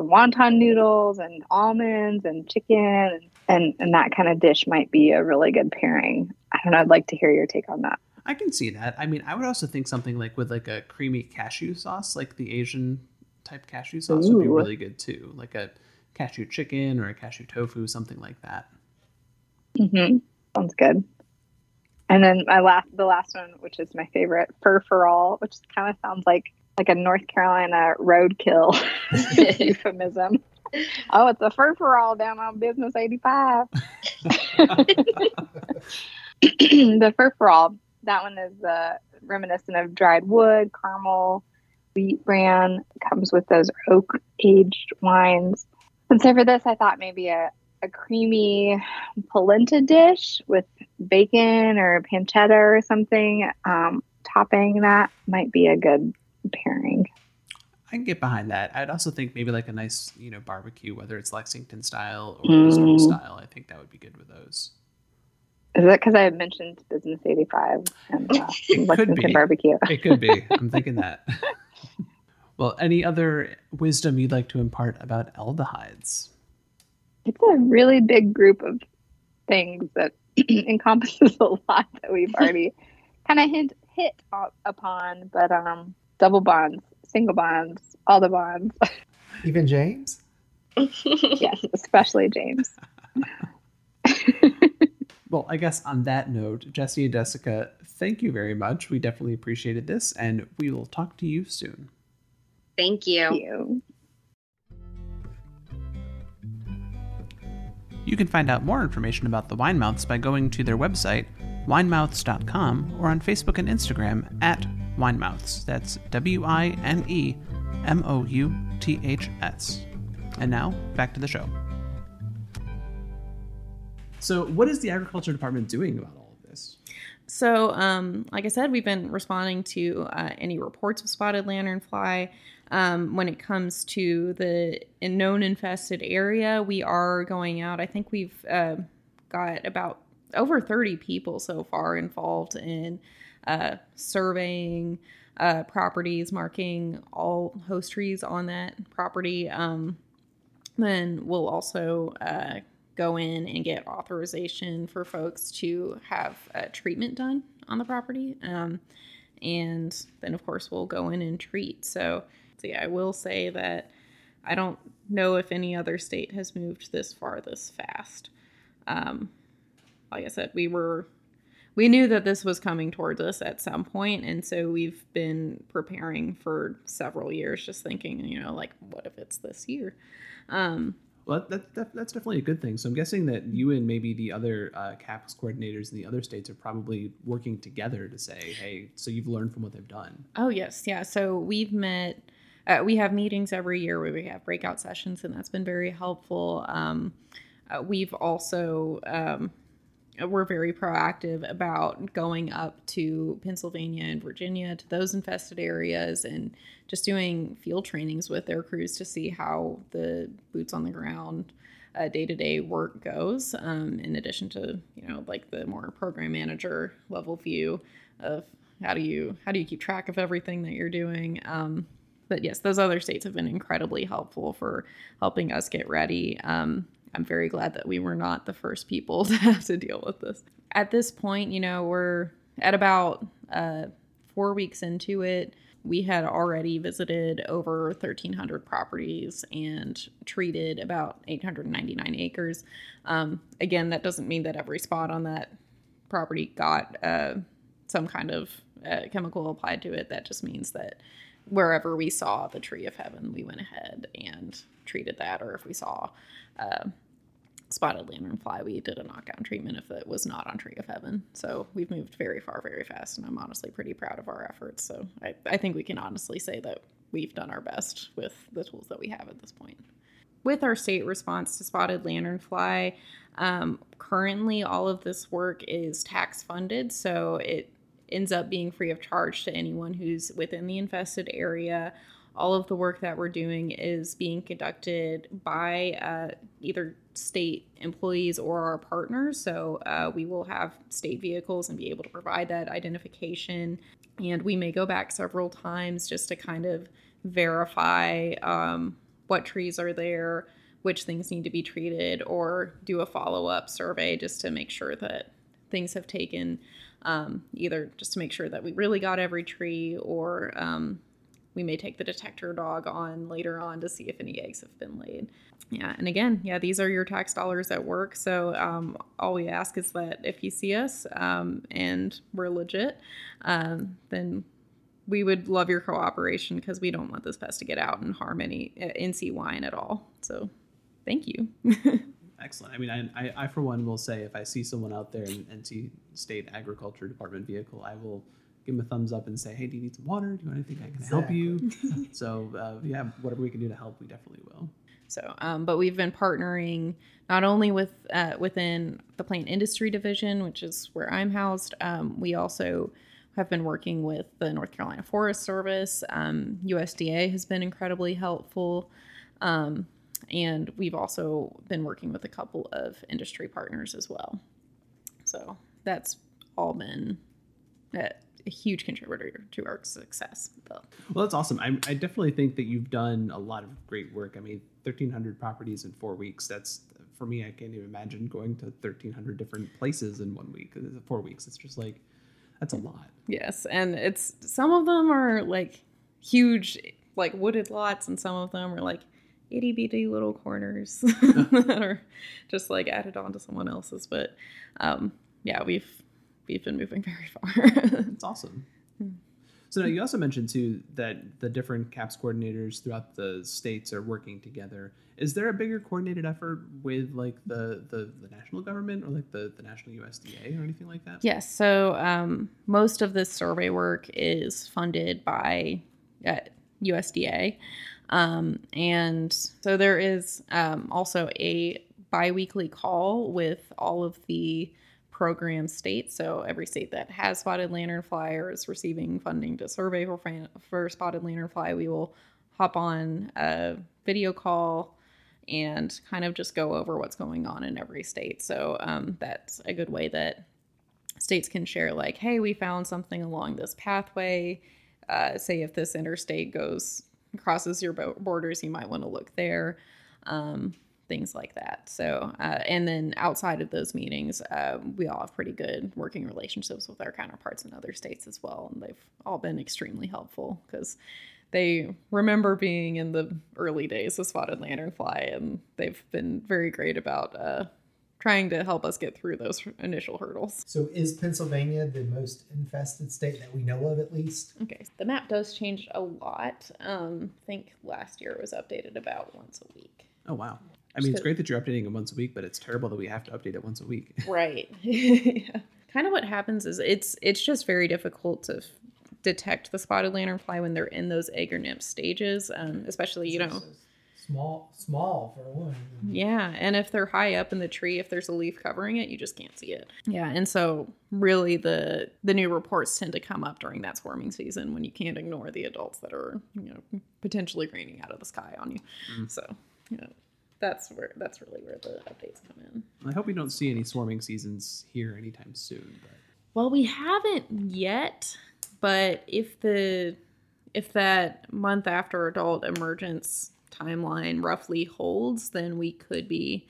wonton noodles and almonds and chicken and, and that kind of dish might be a really good pairing. I don't know. I'd like to hear your take on that. I can see that. I mean, I would also think something like with like a creamy cashew sauce, like the Asian type cashew sauce, would be really good too. Like a cashew chicken or a cashew tofu, something like that. Mm-hmm. Sounds good. And then my last, the last one, which is my favorite, fur for all, which kind of sounds like like a North Carolina roadkill [LAUGHS] [LAUGHS] euphemism. Oh, it's a fur for all down on Business 85. [LAUGHS] the fur for all that one is uh, reminiscent of dried wood, caramel, wheat bran. Comes with those oak aged wines. And so for this, I thought maybe a, a creamy polenta dish with bacon or pancetta or something um, topping that might be a good pairing. I can get behind that. I'd also think maybe like a nice, you know, barbecue, whether it's Lexington style or mm. style. I think that would be good with those. Is that because I mentioned Business 85 and uh, [LAUGHS] Lexington barbecue? it could be. [LAUGHS] I'm thinking that. well, any other wisdom you'd like to impart about aldehydes? It's a really big group of things that [CLEARS THROAT] encompasses a lot that we've already [LAUGHS] kind of hint hit upon, but um, double bonds single bonds, all the bonds. [LAUGHS] Even James? yes, especially James. [LAUGHS] well, I guess on that note, Jesse and Jessica, thank you very much. We definitely appreciated this, and we will talk to you soon. Thank you. Thank you. You can find out more information about the Winemouths by going to their website, winemouths.com, or on Facebook and Instagram at Winemouths. That's W I N E M O U T H S. And now, back to the show. So, what is the agriculture department doing about all of this? So, um, like I said, we've been responding to uh, any reports of spotted lanternfly. Um, when it comes to the known infested area, we are going out. I think we've uh, got about over 30 people so far involved in uh, surveying uh, properties, marking all host trees on that property. Um, then we'll also uh, go in and get authorization for folks to have treatment done on the property. Um, and then, of course, we'll go in and treat. So, so, yeah, I will say that I don't know if any other state has moved this far this fast. Um, like I said, we were we knew that this was coming towards us at some point and so we've been preparing for several years just thinking you know like what if it's this year? Um, well that, that, that's definitely a good thing. So i'm guessing that you and maybe the other uh, CAPS coordinators in the other states are probably working together to say hey so you've learned from what they've done. Oh yes. Yeah. So we've met uh, we have meetings every year where we have breakout sessions and that's been very helpful. Um, uh, we've also um, we're very proactive about going up to Pennsylvania and Virginia to those infested areas and just doing field trainings with their crews to see how the boots on the ground day to day work goes. Um, in addition to you know like the more program manager level view of how do you how do you keep track of everything that you're doing. Um, but yes, those other states have been incredibly helpful for helping us get ready. Um, I'm very glad that we were not the first people [LAUGHS] to have to deal with this. At this point, you know, we're at about uh, four weeks into it. We had already visited over 1,300 properties and treated about 899 acres. Um, again, that doesn't mean that every spot on that property got uh, some kind of uh, chemical applied to it. That just means that wherever we saw the tree of heaven, we went ahead and treated that. Or if we saw uh, spotted lanternfly, we did a knockdown treatment if it was not on Tree of Heaven. So we've moved very far, very fast, and I'm honestly pretty proud of our efforts. So I, I think we can honestly say that we've done our best with the tools that we have at this point. With our state response to spotted lanternfly, um, currently all of this work is tax funded, so it ends up being free of charge to anyone who's within the infested area all of the work that we're doing is being conducted by uh, either state employees or our partners. So uh, we will have state vehicles and be able to provide that identification. And we may go back several times just to kind of verify um, what trees are there, which things need to be treated, or do a follow up survey just to make sure that things have taken. Um, either just to make sure that we really got every tree or um, we may take the detector dog on later on to see if any eggs have been laid. Yeah, and again, yeah, these are your tax dollars at work. So um, all we ask is that if you see us um, and we're legit, um, then we would love your cooperation because we don't want this pest to get out and harm any uh, NC wine at all. So thank you. [LAUGHS] Excellent. I mean, I, I, I, for one will say if I see someone out there in NC State Agriculture Department vehicle, I will give them a thumbs up and say, "Hey, do you need some water? Do you want anything I can help you?" so uh, yeah, whatever we can do to help, we definitely will. So, um, but we've been partnering not only with uh, within the plant industry division, which is where I'm housed. Um, we also have been working with the North Carolina Forest Service. Um, USDA has been incredibly helpful. Um, and we've also been working with a couple of industry partners as well. So that's all been a huge contributor to our success. Well, that's awesome. I, I definitely think that you've done a lot of great work. I mean, 1,300 properties in four weeks. That's for me. I can't even imagine going to 1,300 different places in one week. Four weeks. It's just like that's a lot. Yes, and it's some of them are like huge, like wooded lots, and some of them are like itty bitty little corners [LAUGHS] [LAUGHS] that are just like added on to someone else's. But um, yeah, we've we've been moving [LAUGHS] very far. It's awesome. So now you also mentioned too that the different CAPS coordinators throughout the states are working together. Is there a bigger coordinated effort with like the the, the national government or like the, the national USDA or anything like that? Yes. So um, most of this survey work is funded by uh, USDA. Um, and so there is um, also a biweekly call with all of the program states. So every state that has spotted lanternfly or is receiving funding to survey for, for spotted lanternfly, we will hop on a video call and kind of just go over what's going on in every state. So um, that's a good way that states can share, like, hey, we found something along this pathway. Uh, say if this interstate goes crosses your borders, you might want to look there. Um, things like that. So, uh, and then outside of those meetings, uh, we all have pretty good working relationships with our counterparts in other states as well. And they've all been extremely helpful because they remember being in the early days of spotted lanternfly and they've been very great about uh, trying to help us get through those initial hurdles. So, is Pennsylvania the most infested state that we know of, at least? Okay, the map does change a lot. Um, I think last year it was updated about once a week. Oh wow! I mean, it's great that you're updating it once a week, but it's terrible that we have to update it once a week. [LAUGHS] right. [LAUGHS] yeah. Kind of what happens is it's it's just very difficult to f- detect the spotted lanternfly when they're in those egg or nymph stages, um, especially you know small small for a one yeah and if they're high up in the tree if there's a leaf covering it you just can't see it yeah and so really the the new reports tend to come up during that swarming season when you can't ignore the adults that are you know potentially raining out of the sky on you mm. so you know that's where that's really where the updates come in i hope we don't see any swarming seasons here anytime soon but well we haven't yet but if the if that month after adult emergence timeline roughly holds, then we could be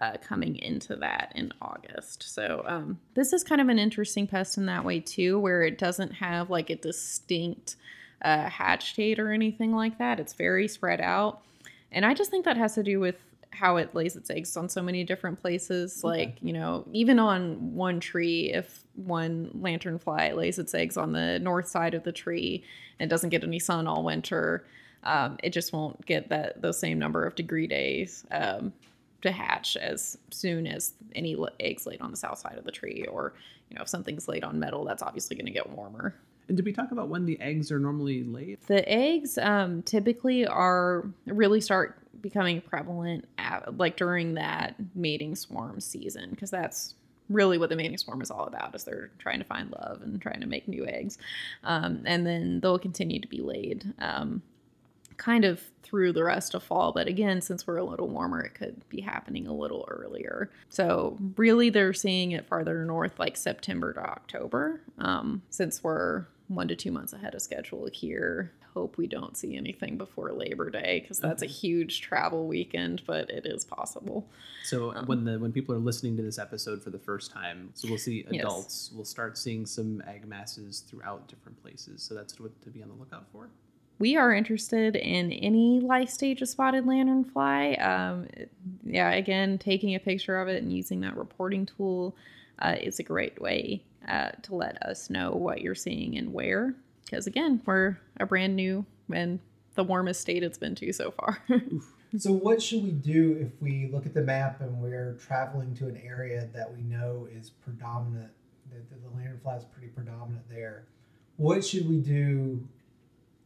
uh, coming into that in August. So um, this is kind of an interesting pest in that way too, where it doesn't have like a distinct uh, hatch date or anything like that. It's very spread out, and I just think that has to do with how it lays its eggs on so many different places. Okay. Like, you know, even on one tree, if one lanternfly lays its eggs on the north side of the tree and doesn't get any sun all winter, um, it just won't get that those same number of degree days um, to hatch as soon as any eggs laid on the south side of the tree, or you know if something's laid on metal, that's obviously going to get warmer. And did we talk about when the eggs are normally laid? The eggs um, typically are really start becoming prevalent at, like during that mating swarm season because that's really what the mating swarm is all about is they're trying to find love and trying to make new eggs um, and then they'll continue to be laid um, kind of through the rest of fall. But again, since we're a little warmer, it could be happening a little earlier. So, really, they're seeing it farther north, like September to October, um, since we're one to two months ahead of schedule here. Hope we don't see anything before Labor Day because that's okay. a huge travel weekend, but it is possible. So um, when the when people are listening to this episode for the first time, so we'll see adults. Yes. We'll start seeing some egg masses throughout different places. So that's what to be on the lookout for we are interested in any life stage of spotted lanternfly. Um, yeah, again, taking a picture of it and using that reporting tool uh, is a great way uh, to let us know what you're seeing and where. Because again, we're a brand new and the warmest state it's been to so far. [LAUGHS] So, what should we do if we look at the map and we're traveling to an area that we know is predominant, that the, lanternfly is pretty predominant there? What should we do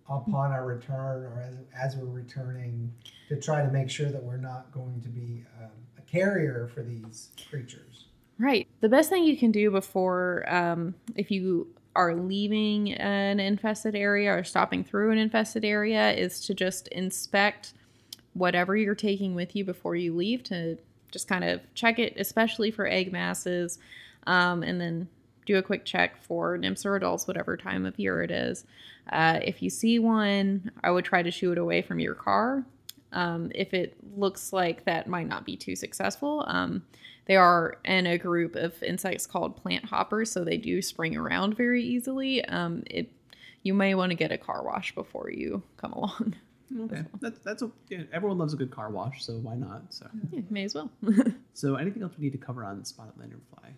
upon our return or as, as we're returning to try to make sure that we're not going to be um, a carrier for these creatures? Right. The best thing you can do before, um, if you are leaving an infested area or stopping through an infested area, is to just inspect whatever you're taking with you before you leave to just kind of check it, especially for egg masses, um, and then do a quick check for nymphs or adults, whatever time of year it is. Uh, if you see one, I would try to shoo it away from your car. Um, if it looks like that might not be too successful, um, they are in a group of insects called plant hoppers, so they do spring around very easily. Um, it you may want to get a car wash before you come along. [LAUGHS] Okay, that's that's a, yeah, everyone loves a good car wash, so why not? So, Yeah, may as well. [LAUGHS] so anything else we need to cover on spotted lanternfly?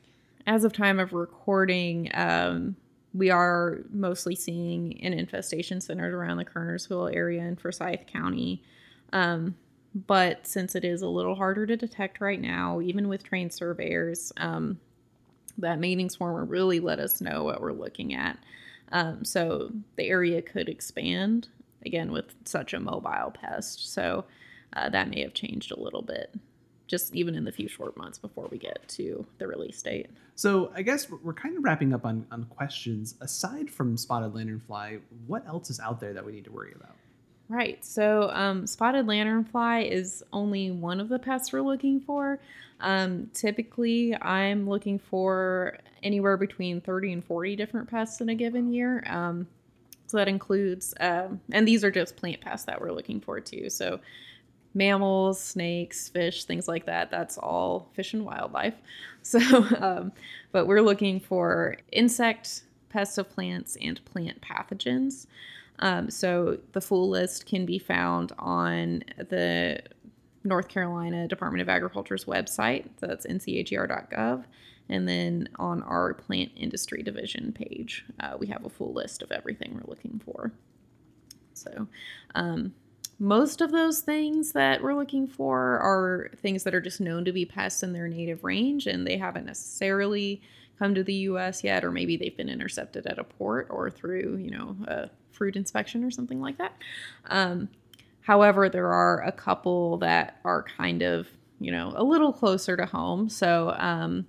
As of time of recording, um, we are mostly seeing an infestation centered around the Kernersville area in Forsyth County. Um, but since it is a little harder to detect right now, even with trained surveyors, um, that mating swarm will really let us know what we're looking at. Um, so the area could expand again with such a mobile pest. So uh, that may have changed a little bit, just even in the few short months before we get to the release date. So I guess we're- we're kind of wrapping up on, on questions. Aside from spotted lanternfly, what else is out there that we need to worry about? Right. So, um, spotted lanternfly is only one of the pests we're looking for. Um, typically, I'm looking for anywhere between 30 and 40 different pests in a given year. Um, so that includes, um, and these are just plant pests that we're looking for too. So, mammals, snakes, fish, things like that. That's all fish and wildlife. [LAUGHS] So, um, but we're looking for insect pests of plants and plant pathogens. Um, so the full list can be found on the North Carolina Department of Agriculture's website. That's ncagr.gov. And then on our plant industry division page, uh, we have a full list of everything we're looking for. So, um, most of those things that we're looking for are things that are just known to be pests in their native range, and they haven't necessarily come to the U.S. yet, or maybe they've been intercepted at a port or through, you know, a fruit inspection or something like that. Um, however, there are a couple that are kind of, you know, a little closer to home. So, um,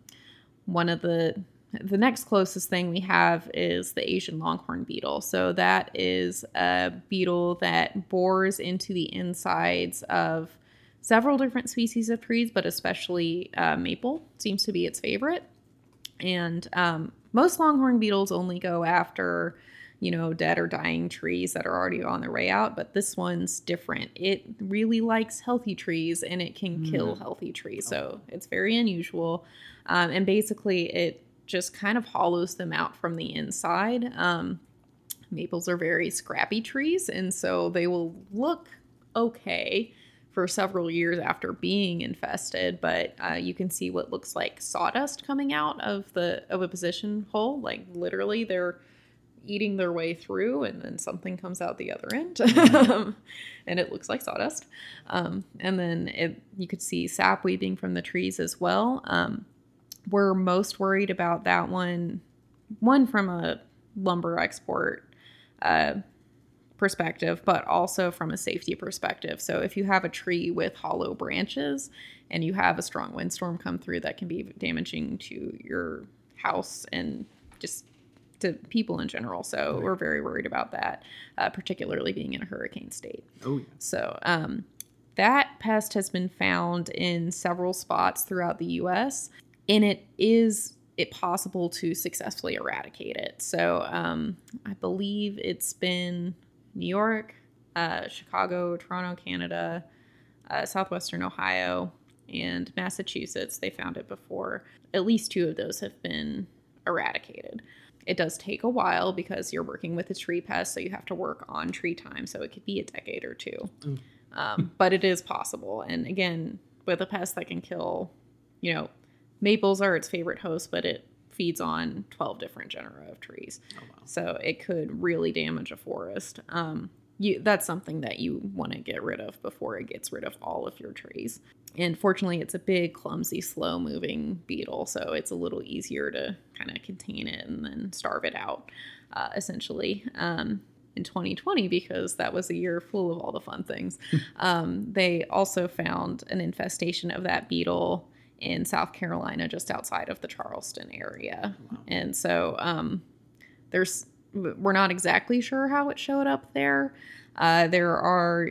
one of the the next closest thing we have is the Asian longhorn beetle. So that is a beetle that bores into the insides of several different species of trees, but especially uh, maple seems to be its favorite. And um, most longhorn beetles only go after, you know, dead or dying trees that are already on their way out, but this one's different. It really likes healthy trees and it can kill healthy trees. So it's very unusual. Um, and basically, it just kind of hollows them out from the inside. Um, maples are very scrappy trees, and so they will look okay for several years after being infested. But uh, you can see what looks like sawdust coming out of the oviposition hole. Like literally, they're eating their way through, and then something comes out the other end, [LAUGHS] and it looks like sawdust. Um, and then it, you could see sap weeping from the trees as well. Um, we're most worried about that one one from a lumber export uh, perspective but also from a safety perspective so if you have a tree with hollow branches and you have a strong windstorm come through that can be damaging to your house and just to people in general so Right. we're very worried about that uh, particularly being in a hurricane state Oh, yeah. so um, that pest has been found in several spots throughout the U.S. and it is it possible to successfully eradicate it. So um, I believe it's been New York, uh, Chicago, Toronto, Canada, uh, southwestern Ohio, and Massachusetts. They found it before. At least two of those have been eradicated. It does take a while because you're working with a tree pest, so you have to work on tree time. So it could be a decade or two. Mm. Um, but it is possible. And again, with a pest that can kill, you know, maples are its favorite host, but it feeds on 12 different genera of trees. Oh, wow. So it could really damage a forest. Um, you that's something that you want to get rid of before it gets rid of all of your trees. And fortunately, it's a big, clumsy, slow moving beetle, so it's a little easier to kind of contain it and then starve it out, uh, essentially. Um, in 2020, because that was a year full of all the fun things, [LAUGHS] um, they also found an infestation of that beetle in South Carolina, just outside of the Charleston area. Wow. And so um, there's we're not exactly sure how it showed up there. Uh, there are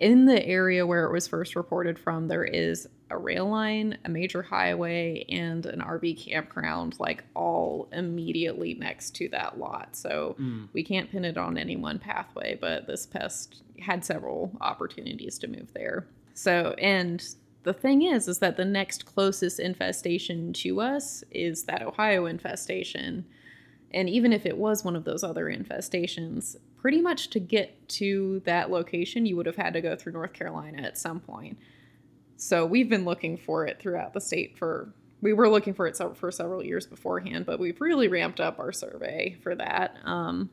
in the area where it was first reported from, there is a rail line, a major highway, and an RV campground, like all immediately next to that lot. So mm. we can't pin it on any one pathway, but this pest had several opportunities to move there. So, and the thing is, is that the next closest infestation to us is that Ohio infestation. And even if it was one of those other infestations, pretty much to get to that location, you would have had to go through North Carolina at some point. So we've been looking for it throughout the state for we were looking for it for several years beforehand, but we've really ramped up our survey for that. Um,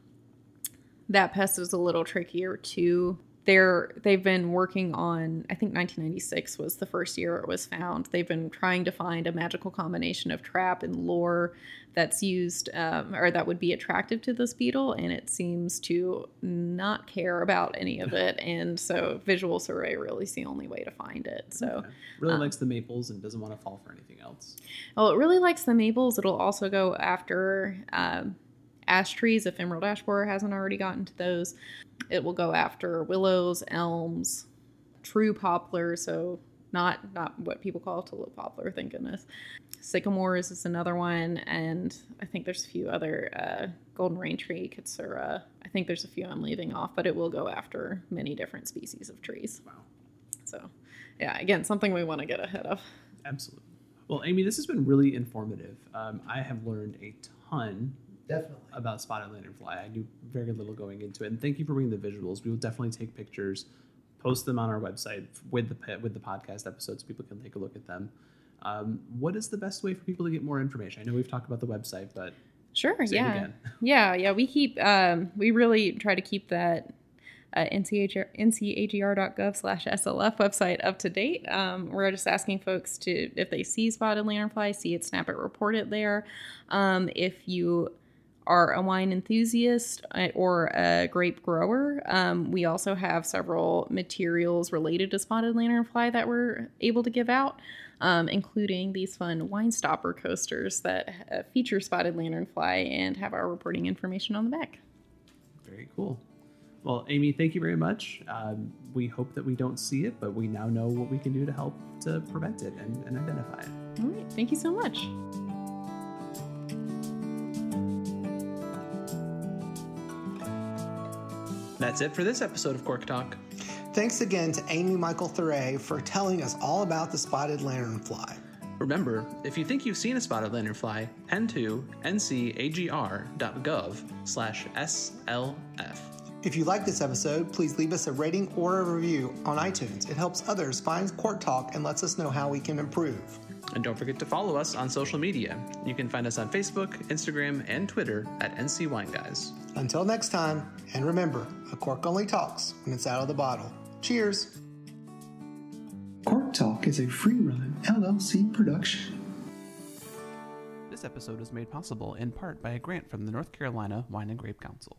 that pest is a little trickier to they're they've been working on i think 1996 was the first year it was found. They've been trying to find a magical combination of trap and lure that's used um, or that would be attractive to this beetle and it seems to not care about any of it. [LAUGHS] And so visual survey really is the only way to find it. So okay. really um, likes the maples and doesn't want to fall for anything else. Well it really likes the maples. It'll also go after um, ash trees if emerald ash borer hasn't already gotten to those. It will go after willows, elms, true poplar, so not not what people call tulip poplar, thank goodness. Sycamores is another one, and I think there's a few other uh, golden rain tree, katsura. I think there's a few I'm leaving off, but it will go after many different species of trees. Wow. So, yeah, again, something we want to get ahead of. Absolutely. Well, Amy, this has been really informative. Um, I have learned a ton Definitely. About spotted lanternfly. I knew very little going into it. And thank you for bringing the visuals. We will definitely take pictures, post them on our website with the with the podcast episodes so people can take a look at them. Um, what is the best way for people to get more information? I know we've talked about the website, but sure, yeah, [LAUGHS] yeah, yeah. We keep um, we really try to keep that uh, NCHR, ncagr.gov slash SLF website up to date. Um, we're just asking folks to, if they see spotted lanternfly, see it, snap it, report it there. Um, if you are a wine enthusiast uh, or a grape grower, um, we also have several materials related to spotted lanternfly that we're able to give out, um, including these fun wine stopper coasters that uh, feature spotted lanternfly and have our reporting information on the back. Very cool. Well, Amy, thank you very much. Um, we hope that we don't see it, but we now know what we can do to help to prevent it and, and identify it. All right. Thank you so much. That's it for this episode of Cork Talk. Thanks again to Amy Michael Thuray for telling us all about the spotted lanternfly. Remember, if you think you've seen a spotted lanternfly, head to ncagr.gov slash SLF. If you like this episode, please leave us a rating or a review on iTunes. It helps others find Cork Talk and lets us know how we can improve. And don't forget to follow us on social media. You can find us on Facebook, Instagram, and Twitter at NC Wine Guys. Until next time, and remember, a cork only talks when it's out of the bottle. Cheers! Cork Talk is a free run LLC production. This episode is made possible in part by a grant from the North Carolina Wine and Grape Council.